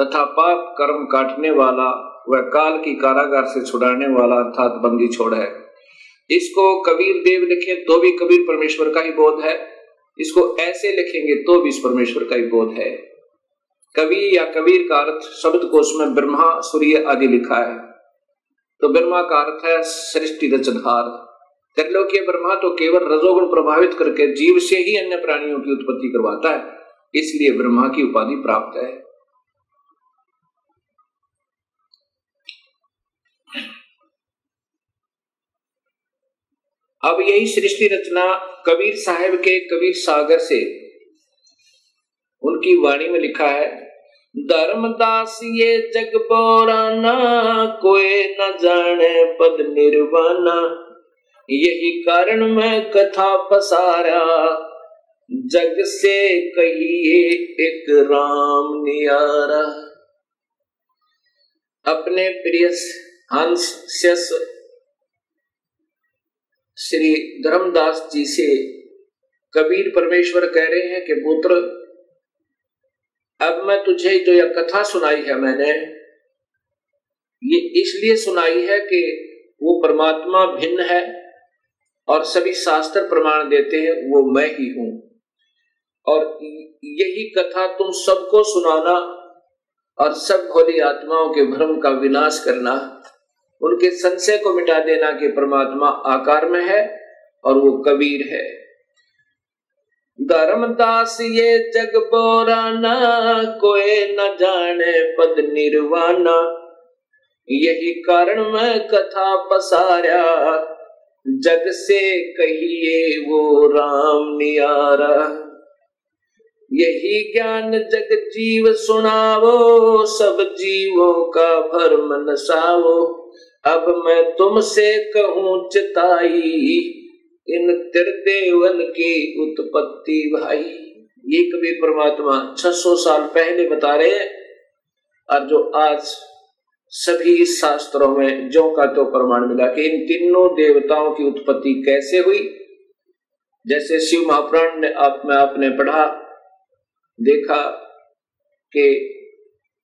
S2: तथा पाप कर्म काटने वाला, वह काल की कारागार से छुड़ाने वाला अर्थात बंदी छोड़ है। इसको कबीर देव लिखे तो भी कबीर परमेश्वर का ही बोध है। इसको ऐसे लिखेंगे तो भी इस परमेश्वर का ही बोध है। कवि या कबीर का अर्थ शब्द कोश में ब्रह्मा, सूर्य आदि लिखा है। तो ब्रह्मा का अर्थ है सृष्टि रचधार त्रिलोकीय ब्रह्मा तो केवल रजोगुण प्रभावित करके जीव से ही अन्य प्राणियों की उत्पत्ति करवाता है, इसलिए ब्रह्मा की उपाधि प्राप्त है। अब यही सृष्टि रचना कबीर साहब के कबीर सागर से। उनकी वाणी में लिखा है, धर्मदास ये जग बोराना कोई न जाने पद निर्वाणा। यही कारण मैं कथा पसारा, जग से कहिए एक राम नियारा। अपने प्रिय हंस श्री धर्मदास जी से कबीर परमेश्वर कह रहे हैं कि, पुत्र, अब मैं तुझे जो यह कथा सुनाई है मैंने, ये इसलिए सुनाई है कि वो परमात्मा भिन्न है और सभी शास्त्र प्रमाण देते हैं, वो मैं ही हूँ। और यही कथा तुम सबको सुनाना और सब भोली आत्माओं के भ्रम का विनाश करना उनके संशय को मिटा देना कि परमात्मा आकार में है और वो कबीर है। धर्मदास, ये जग बोराना कोई न जाने पद निर्वाणा। यही कारण मैं कथा पसारा, जग से कहिए वो राम नियारा। यही ज्ञान जग जीव सुनावो, सब जीवों का भरम नसावो अब मैं तुमसे कहूँ, चिताई, इन त्रिदेवन की उत्पत्ति भाई। ये कबीर परमात्मा 600 साल पहले बता रहे हैं, और जो आज सभी शास्त्रों में जो का तो प्रमाण मिला कि इन तीनों देवताओं की उत्पत्ति कैसे हुई। जैसे शिव महापुराण ने आप, में आपने पढ़ा, देखा कि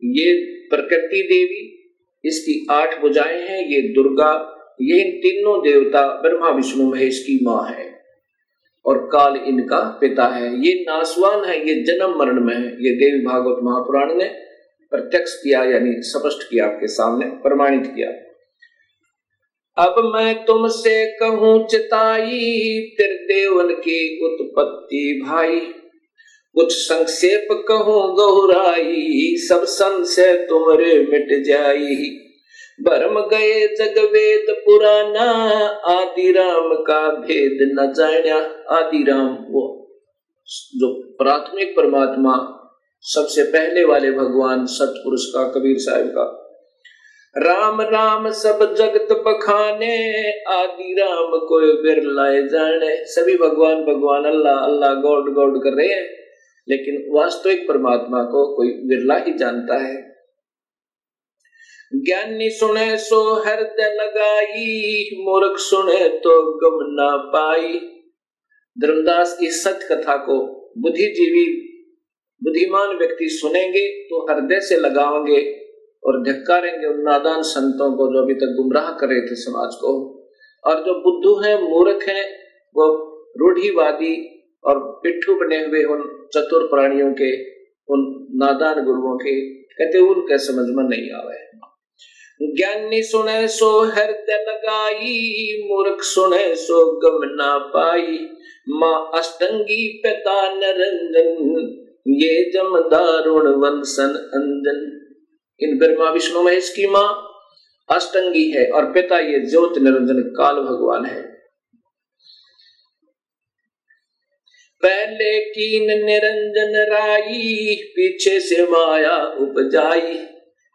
S2: ये प्रकृति देवी इसकी आठ भुजाएँ हैं, ये दुर्गा, ये इन तीनों देवता ब्रह्मा, विष्णु, महेश की माँ है। और काल इनका पिता है। ये नासवान है, ये जन्म मरण में है। ये देवी भागवत महापुराण ने प्रत्यक्ष किया, यानी स्पष्ट किया आपके सामने, प्रमाणित किया। अब मैं तुमसे कहूँ, चिताई, त्रिदेवन की उत्पत्ति भाई। कुछ संक्षेप कहूँ गहुराई सब संशय तुमरे मिट जाई। भरम गए जग वेद पुराना आदि राम का भेद न जाना आदि राम वो जो प्राथमिक परमात्मा, सबसे पहले वाले भगवान सतपुरुष का, कबीर साहब का। राम राम सब जगत बखाने आदि राम को बिरलाए जाने। सभी भगवान भगवान अल्लाह अल्लाह गॉड गॉड कर रहे हैं। लेकिन वास्तविक परमात्मा को कोई बिरला ही जानता है। ज्ञानी सुने सो हृदय लगाई, मूर्ख सुने तो गम ना पाई। धर्मदास इस सत्य कथा को बुद्धिजीवी, बुद्धिमान व्यक्ति सुनेंगे तो हृदय से लगाओगे और धिक्कारेंगे उन नादान संतों को जो अभी तक गुमराह कर रहे थे समाज को। और जो बुद्धू हैं, मूर्ख हैं, वो रूढ़ीवादी और पिट्ठू बने हुए उन चतुर प्राणियों के, उन नादान गुरुओं के, कहते उनके समझ में नहीं आवे। ज्ञानी सुने सो हृदय लगाई, मूर्ख सुने सो गम ना पाई। माँ अष्टंगी पिता नरंजन ये जम दारुण वंशन अंजन। इन ब्रह्मा विष्णु महेश की माँ अष्टंगी है और पिता ये ज्योत निरंजन काल भगवान है। पहले कीन निरंजन राई पीछे से माया उपजाई।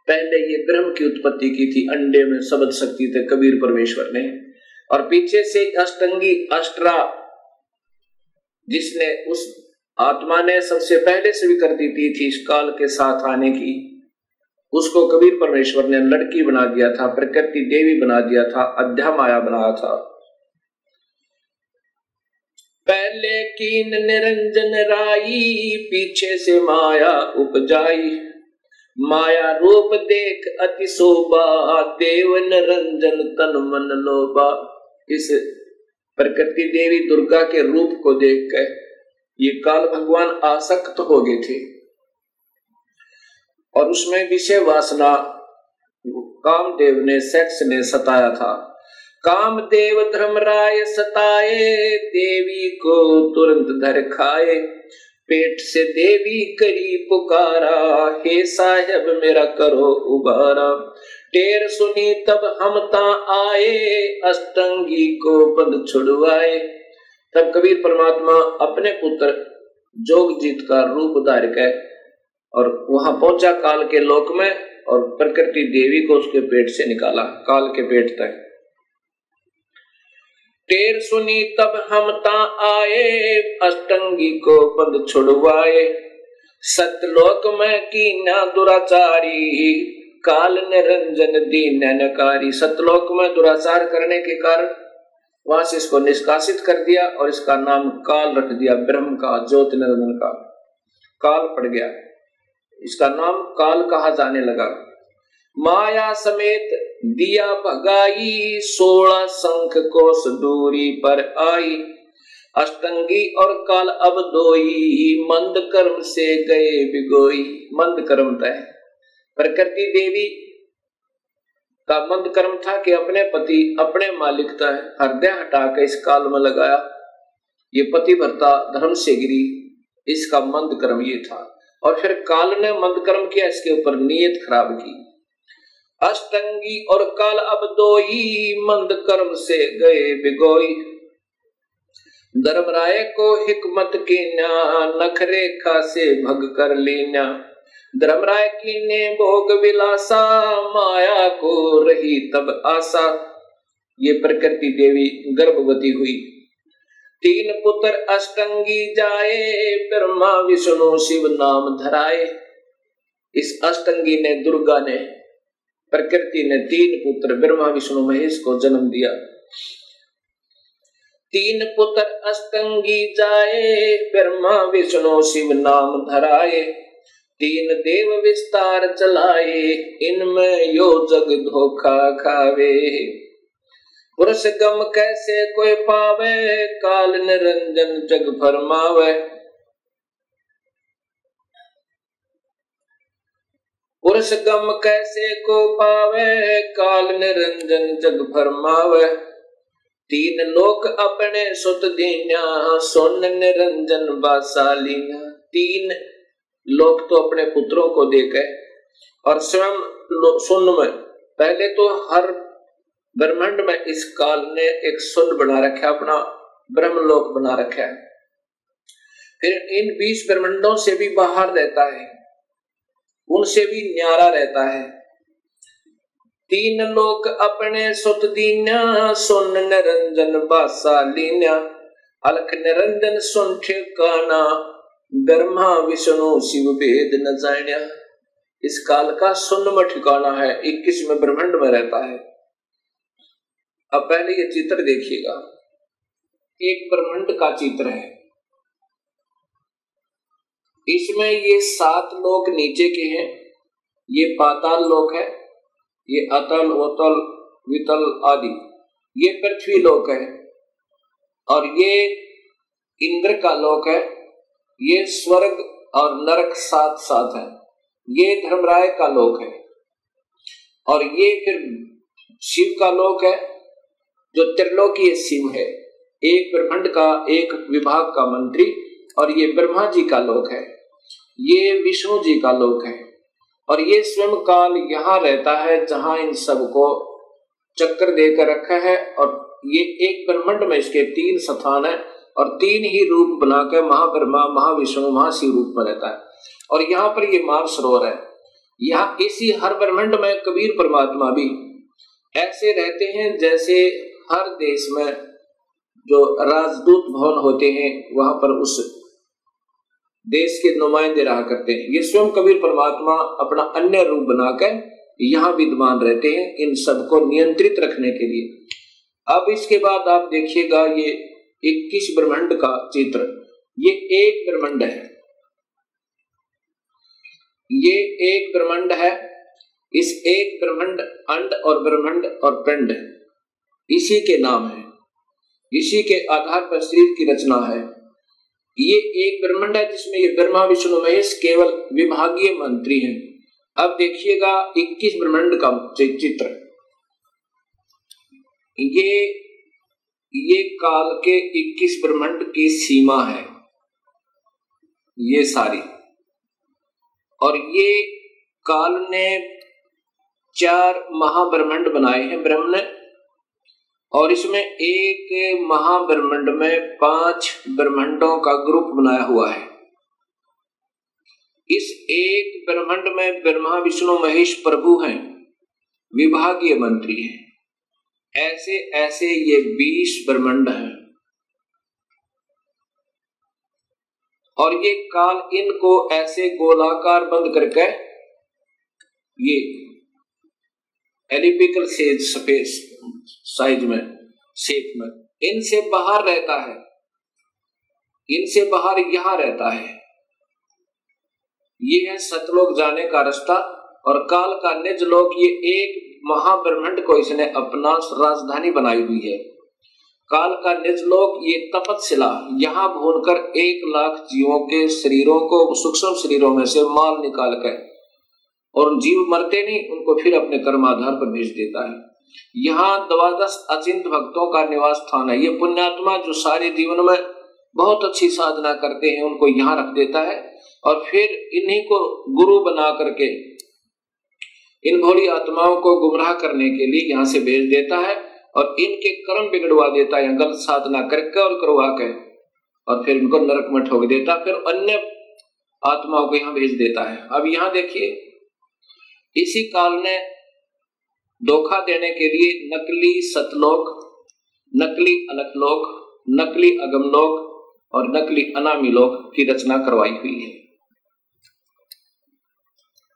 S2: पहले ये ब्रह्म की उत्पत्ति की थी अंडे में शब्द शक्ति थे कबीर परमेश्वर ने। और पीछे से अष्टंगी अष्टरा जिसने उस आत्मा ने सबसे पहले स्वीकृति कर दी थी, थी इस काल के साथ आने की। उसको कबीर परमेश्वर ने लड़की बना दिया था प्रकृति देवी बना दिया था अध्या माया बनाया था। पहले कीन निरंजन राई, पीछे से माया उपजाई। माया रूप देख अति शोभा, देव निरंजन तन मन लोबा इस प्रकृति देवी दुर्गा के रूप को देखकर ये काल भगवान आसक्त हो गए थे। और उसमें विषय वासना, कामदेव ने सेक्स ने सताया था। कामदेव धर्मराय सताए, देवी को तुरंत धर खाए। पेट से देवी करी पुकारा, हे साहेब मेरा करो उबारा। टेर सुनी तब हम ता आए, अष्टंगी को बंद छुड़वाए। तब कबीर परमात्मा अपने पुत्र जोगजीत का रूप धार के और वहाँ पहुँचा काल के लोक में और प्रकृति देवी को उसके पेट से निकाला, काल के पेट तक। टेर सुनी तब हम ता आए, अष्टंगी को बंद छुड़वाए। सतलोक में की ना दुराचारी, काल निरंजन दीन नकारी सतलोक में दुराचार करने के कारण वहाँ से इसको निष्कासित कर दिया और इसका नाम काल रख दिया, ब्रह्म का, ज्योत निरंजन का। काल पड़ गया। इसका नाम काल कहा जाने लगा। माया समेत दिया भगाई, सोलह संख कोस दूरी पर आई। अष्टंगी और काल अब दोई, मंद कर्म से गए बिगोई। मंद कर्म तय प्रकृति देवी का मंद कर्म था कि अपने पति, अपने मालिक तय हृदय हटा के इस काल में लगाया। ये पति भरता धर्म से गिरी। इसका मंद कर्म ये था। और फिर काल ने मंद कर्म किया, इसके ऊपर नीयत खराब की। अष्टंगी और काल अब दो ही मंद कर्म से गए बिगोई। धर्मराय को हिकमत की नख रेखा से भग कर लीना। धर्मराय की ने भोग विलासा, माया को रही तब आशा। ये प्रकृति देवी गर्भवती हुई। तीन पुत्र अष्टंगी जाए ब्रह्मा विष्णु शिव नाम धराए। इस अष्टंगी ने दुर्गा ने प्रकृति ने तीन पुत्र, ब्रह्मा, विष्णु, महेश को जन्म दिया। तीन पुत्र अष्टंगी जाए, ब्रह्मा, विष्णु, शिव नाम धराए। तीन देव विस्तार चलाए, इनमें यो जग धोखा खावे। पुरुष गम कैसे कोई पावे, काल निरंजन जग फरमावे पुरुष गम कैसे को पावे? काल निरंजन जग फरमावे तीन लोक अपने सुत दीना सोन निरंजन बासालीना तीन लोग तो अपने पुत्रों को देकर और स्वयं सुन में। पहले तो हर ब्रह्मांड में इस काल ने एक सुन बना रखा, अपना ब्रह्मलोक बना रखा। है फिर इन बीस ब्रह्मंडों से भी बाहर रहता है। उनसे भी न्यारा रहता है। तीन लोक अपने सुत दीन्या, सुन निरंजन बासा लीन्या। अलख निरंजन सुन ठिकाना, ब्रह्मा, विष्णु, शिव भेद न जाण्या। इस काल का सुन्न में ठिकाना है, इक्कीस में ब्रह्मांड में रहता है। अब पहले ये चित्र देखिएगा। एक ब्रह्मांड का चित्र है। इसमें ये सात लोक नीचे के हैं। ये पाताल लोक है, ये अतल वतल वितल आदि। ये पृथ्वी लोक है और ये इंद्र का लोक है। ये स्वर्ग और नरक साथ साथ है। ये धर्मराय का लोक है और ये फिर शिव का लोक है, जो त्रिलोकीय शिव है। एक ब्रह्मांड का, एक विभाग का मंत्री और ये ब्रह्मा जी का लोक है। ये विष्णु जी का लोक है। और ये स्वयं काल यहाँ रहता है जहाँ इन सबको चक्कर देकर रखा है। और ये एक ब्रह्मांड में इसके तीन स्थान है और तीन ही रूप बनाकर महाब्रह्मा, महाविष्णु, महाशिव रूप में रहता है। और यहाँ पर ये मान सरोवर है। यहाँ इसी हर ब्रह्मंड में कबीर परमात्मा भी ऐसे रहते हैं जैसे हर देश में जो राजदूत भवन होते हैं, वहाँ पर उस देश के नुमाइंदे रहा करते हैं। ये स्वयं कबीर परमात्मा अपना अन्य रूप बनाकर यहाँ विद्यमान रहते हैं इन सबको नियंत्रित रखने के लिए। अब इसके बाद आप देखिएगा ये इक्कीस ब्रह्मांड का चित्र। ये एक ब्रह्मांड है। ये एक ब्रह्मांड है। इस एक ब्रह्मांड, अंड और ब्रह्मांड और पिंड इसी के नाम है। इसी के आधार पर शरीर की रचना है। ये एक ब्रह्मंड है जिसमें ये ब्रह्मा, विष्णु, महेश केवल विभागीय मंत्री हैं। अब देखिएगा 21 ब्रह्मंड का चित्र। ये ये काल के 21 ब्रह्मंड की सीमा है, ये सारी। और ये काल ने चार महाब्रह्मंड बनाए हैं, ब्रह्म ने और इसमें एक महाब्रह्मंड में पाँच ब्रह्मांडों का ग्रुप बनाया हुआ है। इस एक ब्रह्मंड में ब्रह्मा, विष्णु, महेश, प्रभु हैं, विभागीय मंत्री हैं। ऐसे ऐसे ये बीस ब्रह्मांड हैं। और ये काल इनको ऐसे गोलाकार बंद करके ये एलिपिकल सेज स्पेस साइज़ में, शेप में, इनसे बाहर रहता है। इनसे बाहर यहाँ रहता है। ये है सतलोक जाने का रास्ता और काल का निज लोक, ये एक महाब्रह्मंड को इसने अपना राजधानी बनाई हुई है। काल का निज लोक, ये तपतशिला यहाँ भूनकर एक लाख जीवों के शरीरों को, सूक्ष्म शरीरों में से माल निकाल कर और जीव मरते नहीं, उनको फिर अपने कर्माधार पर भेज देता है। यहाँ द्वादश अचिंत भक्तों का निवास स्थान है। ये पुण्यात्मा जो सारे जीवन में बहुत अच्छी साधना करते हैं, उनको यहाँ रख देता है और फिर इन्हीं को गुरु बना करके, इन भोली आत्माओं को गुमराह करने के लिए यहाँ से भेज देता है और इनके कर्म बिगड़वा देता है। गलत साधना करके और करवा के और फिर इनको नरक में ठोक देता, फिर अन्य आत्माओं को यहाँ भेज देता है। अब यहाँ देखिए इसी काल ने धोखा देने के लिए नकली सतलोक, नकली अलकलोक, नकली अगमलोक और नकली अनामी लोक की रचना करवाई हुई है।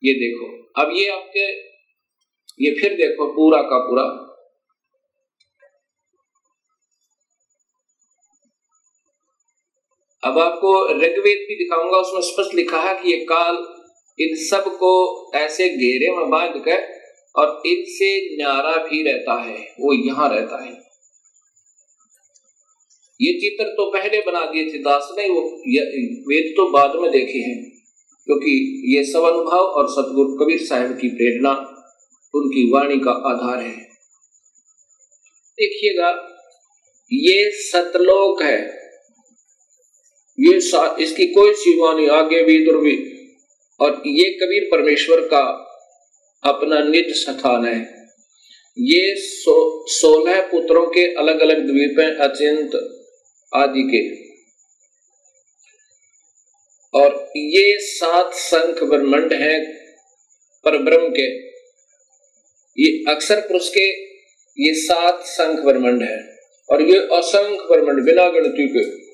S2: ये देखो, अब ये आपके, ये फिर देखो पूरा का पूरा। अब आपको ऋग्वेद भी दिखाऊँगा, उसमें स्पष्ट लिखा है कि ये काल इन सबको ऐसे घेरे में बाँध कर और इनसे न्यारा भी रहता है, वो यहाँ रहता है। ये चित्र तो पहले बना दिए थे, दास ने वो वेद तो बाद में देखे हैं, क्योंकि ये सब अनुभव और सतगुरु कबीर साहब की प्रेरणा, उनकी वाणी का आधार है। देखिएगा, ये सतलोक है। ये इसकी कोई सीमा नहीं, आगे भी दूर भी। और ये कबीर परमेश्वर का अपना निज स्थान है। ये सो, सोलह पुत्रों के अलग अलग द्वीप हैं अचिंत आदि के। और ये सात संख ब्रह्मंड है पर ब्रह्म के। ये अक्षर पुरुष के ये सात संख ब्रह्मंड है। और ये असंख्य ब्रह्मंड बिना गणती के।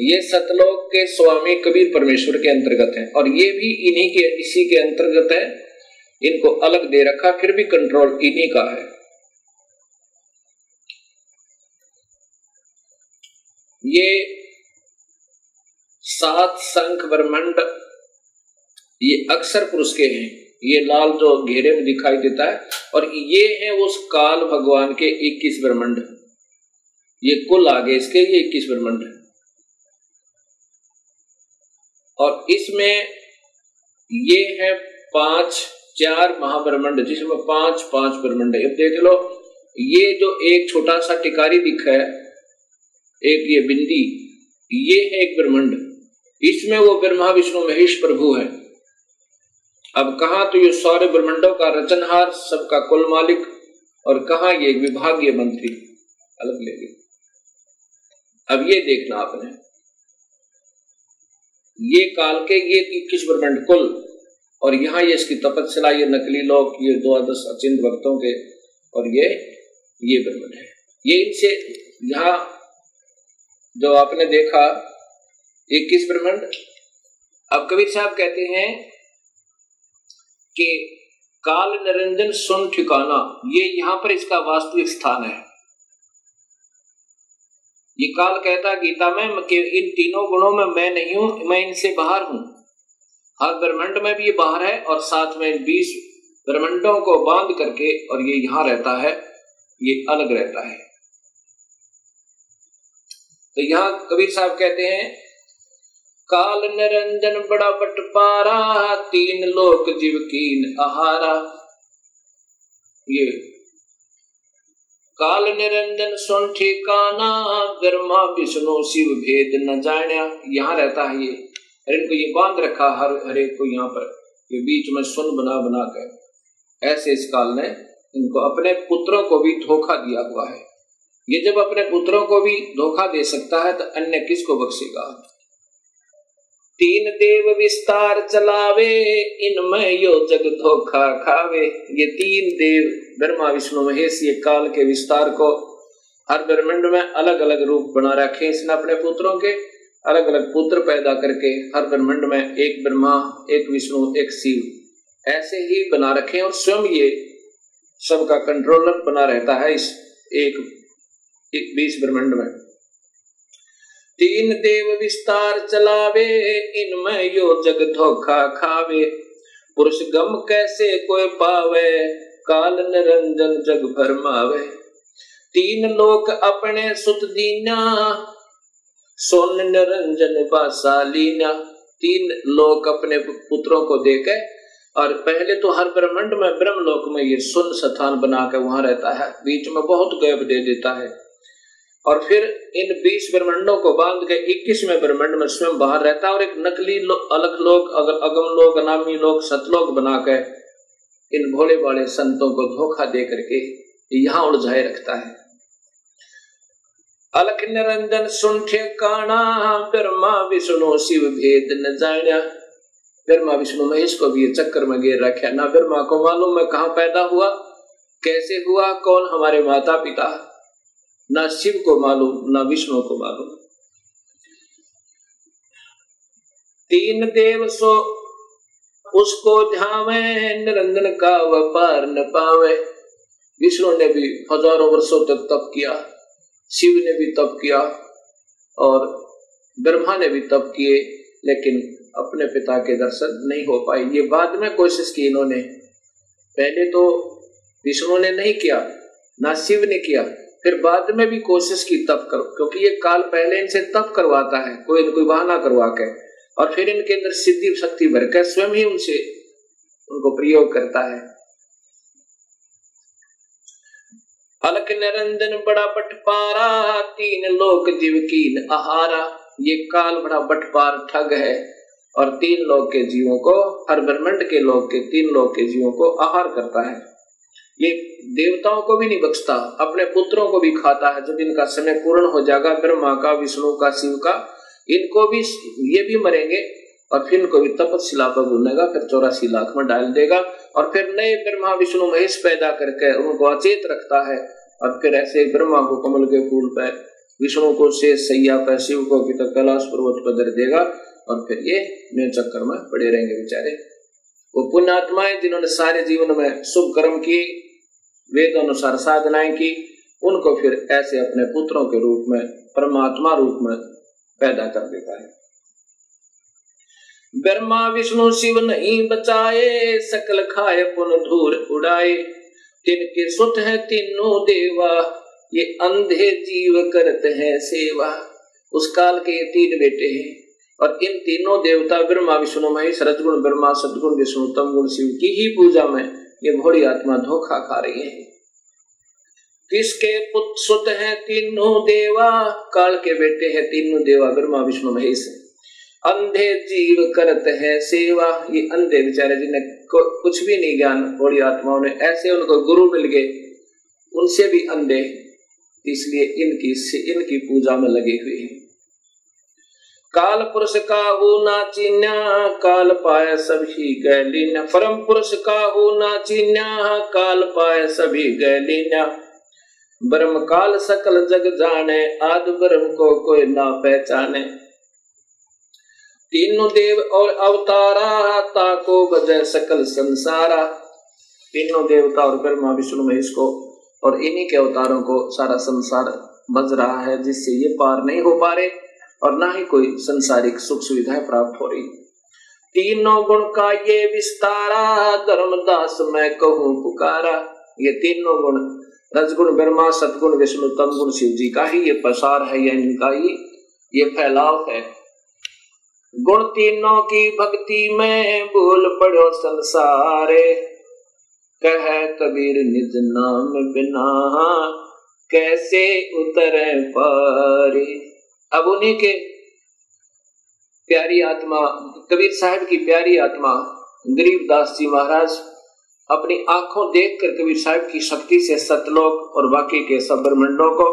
S2: ये सतलोक के स्वामी कबीर परमेश्वर के अंतर्गत है। और ये भी इन्हीं के, इसी के अंतर्गत है। इनको अलग दे रखा, फिर भी कंट्रोल इन्हीं का है। ये सात संख ब्रह्मंड, ये अक्सर पुरुष के हैं। ये लाल जो घेरे में दिखाई देता है। और ये है उस काल भगवान के इक्कीस ब्रह्मंड। ये कुल आगे इसके ये इक्कीस ब्रह्मंड है। और इसमें ये है पाँच, चार महाब्रह्मंड, जिसमें पाँच पाँच ब्रह्मंड देख लो, ये जो एक छोटा सा टिकारी दिख है, एक ये बिंदी, ये है एक ब्रह्मंड। इसमें वो ब्रह्मा, विष्णु, महेश, प्रभु है। अब कहा तो ये सारे ब्रह्मंडों का रचनहार, सबका कुल मालिक, और कहा ये विभागीय मंत्री? अलग ले। अब ये देखना आपने। ये काल के, ये इक्कीस ब्रह्मंड, कुल। और यहाँ ये इसकी तपस्या, ये नकली लोक, ये द्वादश अचिंत भक्तों के, और ये ये ब्रह्मंड है। ये इनसे, यहाँ जो आपने देखा इक्कीस ब्रह्मंड? अब कबीर साहब कहते हैं कि काल निरंजन सुन ठिकाना, ये यहाँ पर इसका वास्तविक स्थान है। ये काल कहता गीता में कि इन तीनों गुणों में मैं नहीं हूँ, मैं इनसे बाहर हूँ। हर ब्रह्मंड में भी ये बाहर है और साथ में बीस ब्रह्मंडों को बाँध करके और ये यहाँ रहता है, ये अलग रहता है। तो यहाँ कबीर साहब कहते हैं, काल निरंजन बड़ा बटपारा तीन लोक जीव कीन आहारा। ये काल निरंजन सुन ठिकाना, ब्रह्मा, विष्णु, शिव भेद न जाण्या। यहाँ रहता है ये। इनको ये बाँध रखा हर, हरे को यहाँ पर। ये बीच में सुन बना बना कर। ऐसे इस काल ने इनको अपने पुत्रों को भी धोखा दिया हुआ है। ये जब अपने पुत्रों को भी धोखा दे सकता है तो अन्य किसको बख्शेगा? तीन देव विस्तार चलावे इनमें यो जग धोखा खावे। ये तीन देव ब्रह्मा विष्णु महेश ये काल के विस्तार को हर ब्रह्मंड में अलग अलग रूप बना रखे इसने अपने पुत्रों के। अलग अलग पुत्र पैदा करके हर ब्रह्मंड में एक ब्रह्मा एक विष्णु एक शिव। ऐसे ही बना रखे और स्वयं ये सबका कंट्रोलर बना रहता है इस एक, एक बीस ब्रह्मंड में। तीन देव विस्तार चलावे इनमें यो जग धोखा खावे। पुरुष गम कैसे कोई पावे, काल निरंजन जग भरमावे तीन लोक अपने सुत दीना सोन निरंजन बासालीना तीन लोक अपने पुत्रों को देके, और पहले तो हर ब्रह्मंड में ब्रह्म लोक में ये सुन स्थान बना के वहाँ रहता है। बीच में बहुत गैप दे देता है। और फिर इन बीस ब्रह्मंडों को बाँध के इक्कीसवें ब्रह्मंड में स्वयं बाहर रहता है और एक नकली लो, अलग लोग अगम लोग अनामी लोग सतलोक बना के इन भोले वाले संतों को धोखा दे करके यहाँ उलझाए रखता है। अलख निरंजन सुन ठेकाना ब्रह्मा विष्णु शिव भेद न जाण्या ब्रह्मा विष्णु महेश को भी चक्कर में घेर रखा ना ब्रह्मा को मालूम मैं कहा पैदा हुआ कैसे हुआ कौन हमारे माता पिता ना शिव को मालूम, ना विष्णु को मालूम। तीन देव सो, उसको ध्यावे, निरंजन का व्यापार न पावे। विष्णु ने भी हज़ारों वर्षों तक तप किया, शिव ने भी तप किया, और ब्रह्मा ने भी तप किए, लेकिन अपने पिता के दर्शन नहीं हो पाए। ये बाद में कोशिश की इन्होंने। पहले तो विष्णु ने नहीं किया, ना शिव ने किया। फिर बाद में भी कोशिश की तप करो, क्योंकि ये काल पहले इनसे तप करवाता है, कोई न कोई बहाना करवा के। और फिर इनके अंदर सिद्धि शक्ति भर कर स्वयं ही उनसे, उनको प्रयोग करता है। अलक निरंजन बड़ा बटपारा, तीन लोक जीव कीन आहारा। ये काल बड़ा बटपार ठग है, और तीन लोक के जीवों को, हर ब्रह्मंड के लोग के तीन लोक के जीवों को आहार करता है। ये देवताओं को भी नहीं बख्शता, अपने पुत्रों को भी खाता है। जब इनका समय पूर्ण हो जाएगा, ब्रह्मा का, विष्णु का, शिव का, इनको भी, ये भी मरेंगे और फिर इनको भी तपस्शिला पर भूनेगा फिर चौरासी लाख में डाल देगा और फिर नए ब्रह्मा, विष्णु, महेश पैदा करके उनको अचेत रखता है और फिर ऐसे ब्रह्मा को कमल के फूल पर, विष्णु को शेष सैया पर, शिव को तो कैलाश पर्वत पर दर देगा और फिर ये नए चक्कर में पड़े रहेंगे बेचारे। वो पुण्यात्माएँ जिन्होंने सारे जीवन में शुभ कर्म किए वेद अनुसार साधनाएँ की, उनको फिर ऐसे अपने पुत्रों के रूप में, परमात्मा रूप में पैदा कर देता है। ब्रह्मा, विष्णु, शिव नहीं बचाए, सकल खाए, पुन धूर उड़ाए। तिनके सुत है तीनों देवा, ये अंधे जीव करते हैं सेवा। उस काल के ये तीन बेटे हैं, और इन तीनों देवता ब्रह्मा, विष्णु, महेश, रजगुण, ब्रह्मा, सदगुण, विष्णु तम गुण, शिव की ही पूजा में ये घोड़ी आत्मा धोखा खा रही है। किसके पुत्र सुत है तीनों देवा? काल के बेटे हैं तीनों देवा, ब्रह्मा, विष्णु, महेश। अंधे जीव करत है सेवा। ये अंधे बेचारे जिन्हें कुछ भी नहीं ज्ञान, घोड़ी आत्माओं ने ऐसे उनको गुरु मिल गए। उनसे भी अंधे, इसलिए इनकी इनकी पूजा में लगे हुए हैं। काल पुरुष का हो ना चिन्या काल पाए सभी गैलीना परम पुरुष का हो ना चिन्या काल पाए सभी गैलीना ब्रह्म काल सकल जग जाने, आद ब्रह्म को कोई ना पहचाने। तीनों देव और अवतारा ताको बजय सकल संसारा। तीनों देवता और ब्रह्मा विष्णु महेश को और इन्हीं के अवतारों को सारा संसार बज रहा है, जिससे ये पार नहीं हो पा रहे। और ना ही कोई संसारिक सुख सुविधाएँ प्राप्त हो रही। तीनों गुण का ये विस्तारा, धर्मदास मैं कहूँ पुकारा। ये तीनों गुण, रजगुण, ब्रह्मा सतगुण विष्णु तम गुण शिव जी का ही ये प्रसार है या इनका ही ये फैलाव है। गुण तीनों की भक्ति में भूल पड़ो संसारे। कह कबीर निज नाम बिना, कैसे उतरे पारे? अब उन्हीं के प्यारी आत्मा, कबीर साहब की प्यारी आत्मा गरीबदास जी महाराज, अपनी आँखों देखकर कबीर साहब की शक्ति से सतलोक और बाकी के सब ब्रह्मंडों को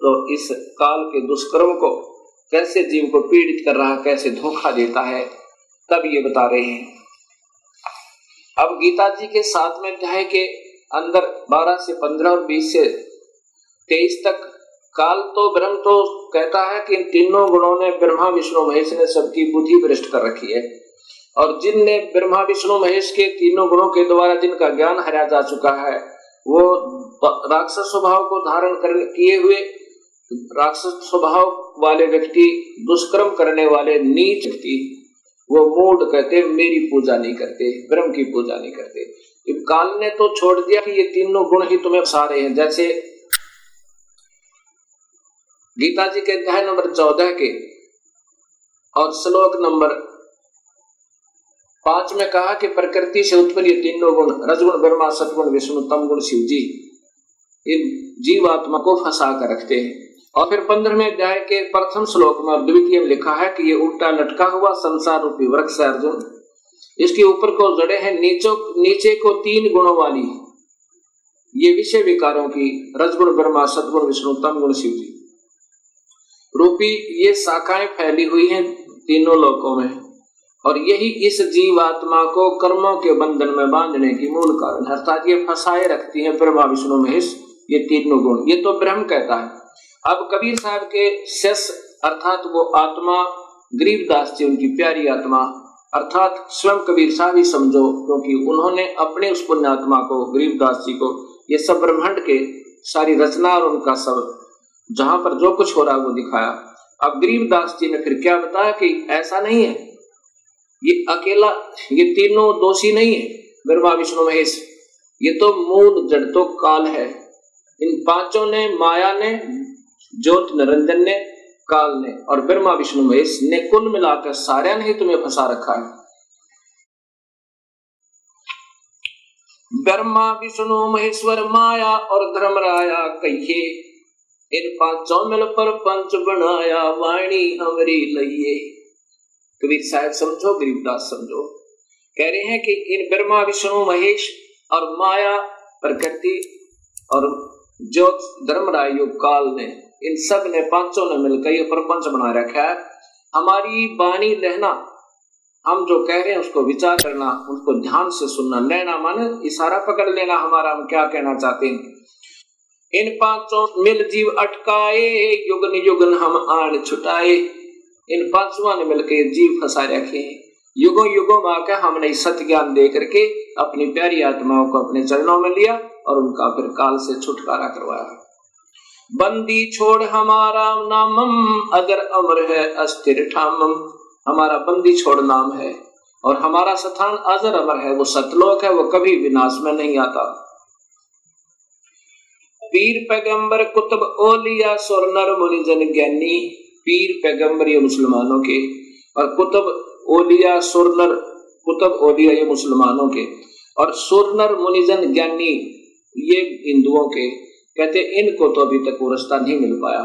S2: तो इस काल के दुष्कर्म को कैसे जीव को पीड़ित कर रहा, कैसे धोखा देता है, तब ये बता रहे हैं। अब गीता जी के साथ में अध्याय के अंदर 12 से 15 और 20 से 23 तक काल तो ब्रह्म तो कहता है कि इन तीनों गुणों ने ब्रह्मा, विष्णु, महेश ने सबकी बुद्धि भ्रष्ट कर रखी है। और जिनने ब्रह्मा, विष्णु, महेश के तीनों गुणों के द्वारा जिनका ज्ञान हरा जा चुका है, वो राक्षस स्वभाव को धारण कर, किए हुए राक्षस स्वभाव वाले व्यक्ति, दुष्कर्म करने वाले नीच व्यक्ति, वो मूड कहते, मेरी पूजा नहीं करते, ब्रह्म की पूजा नहीं करते। काल ने तो छोड़ दिया कि ये तीनों गुण ही तुम्हें सारे हैं। जैसे गीता जी के अध्याय नंबर चौदह के और श्लोक नंबर पाँच में कहा कि प्रकृति से उत्पन्न तीनों गुण, रजगुण, ब्रह्मा, सतगुण, विष्णु तम गुण शिव जी इन जीवात्मा को फंसा कर रखते हैं। और फिर पंद्रहवें अध्याय के प्रथम श्लोक में और द्वितीय में लिखा है कि ये उल्टा लटका हुआ संसार रूपी वृक्ष अर्जुन। इसके ऊपर को जड़े हैं, नीचो, नीचे को तीन गुणों वाली, ये विषय विकारों की, रजगुण, ब्रह्मा, सतगुण, विष्णु तम गुण शिव जी रूपी ये शाखाएँ फैली हुई हैं तीनों लोकों में, और यही इस जीवात्मा को कर्मों के बंधन में बांधने की मूल कारण अर्थात ये फंसाए रखती है ब्रह्मा, विष्णु, महेश, ये तीनों गुण। ये तो ब्रह्म कहता है। अब कबीर साहब के शेष, अर्थात वो आत्मा, गरीबदास जी, उनकी प्यारी आत्मा, अर्थात स्वयं कबीर साहब ही समझो, क्योंकि उन्होंने अपने उस पुण्यात्मा को, गरीबदास जी को, ये सब ब्रह्मांड के सारी रचना और उनका सब जहाँ पर जो कुछ हो रहा है वो दिखाया। अब गरीबदास जी ने फिर क्या बताया कि ऐसा नहीं है? ये अकेला, ये तीनों दोषी नहीं है ब्रह्मा विष्णु महेश। ये तो मूल जड़ तो काल है। इन पाँचों ने, माया ने, ज्योत निरंजन ने, काल ने और ब्रह्मा विष्णु महेश ने कुल मिलाकर सारे ने ही तुम्हें फंसा रखा है। ब्रह्मा विष्णु महेश्वर माया और धर्मराया कहिए। इन पाँचों मिल पर पंच बनाया वाणी हमरी लइए। कबीर साहब समझो गरीबदास समझो। कह रहे हैं कि इन ब्रह्मा, विष्णु, महेश और माया, प्रकृति और जो धर्मराय योग काल ने इन सबने पाँचों ने मिलकर ये प्रपंच बना रखा है। हमारी बाणी रहना, हम जो कह रहे हैं उसको विचार करना, उसको ध्यान से सुनना लेना माने, इशारा पकड़ लेना हमारा, हम क्या कहना चाहते हैं? इन पाँचों मिल जीव अटकाए युगन युगन हम आन छुटाए। इन पाँचों ने मिलकर जीव फंसा रखे। युगों युगों में हमने सत्य ज्ञान दे करके अपनी प्यारी आत्माओं को अपने चरणों में लिया और उनका फिर काल से छुटकारा करवाया। बंदी छोड़ हमारा नामम, अगर अमर है अस्थिर ठामम। हमारा बंदी छोड़ नाम है और हमारा स्थान अजर अमर है, वो सतलोक है, वो कभी विनाश में नहीं आता। पीर पैगंबर कुतुब ओलिया सुरनर मुनिजन ज्ञानी, पीर पैगंबर ये मुसलमानों के, और कुतुब ओलिया सुरनर कुतुब ओलिया ये मुसलमानों के, और सुरनर मुनिजन ज्ञानी ये हिंदुओं के, कहते इनको तो अभी तक वो रास्ता नहीं मिल पाया।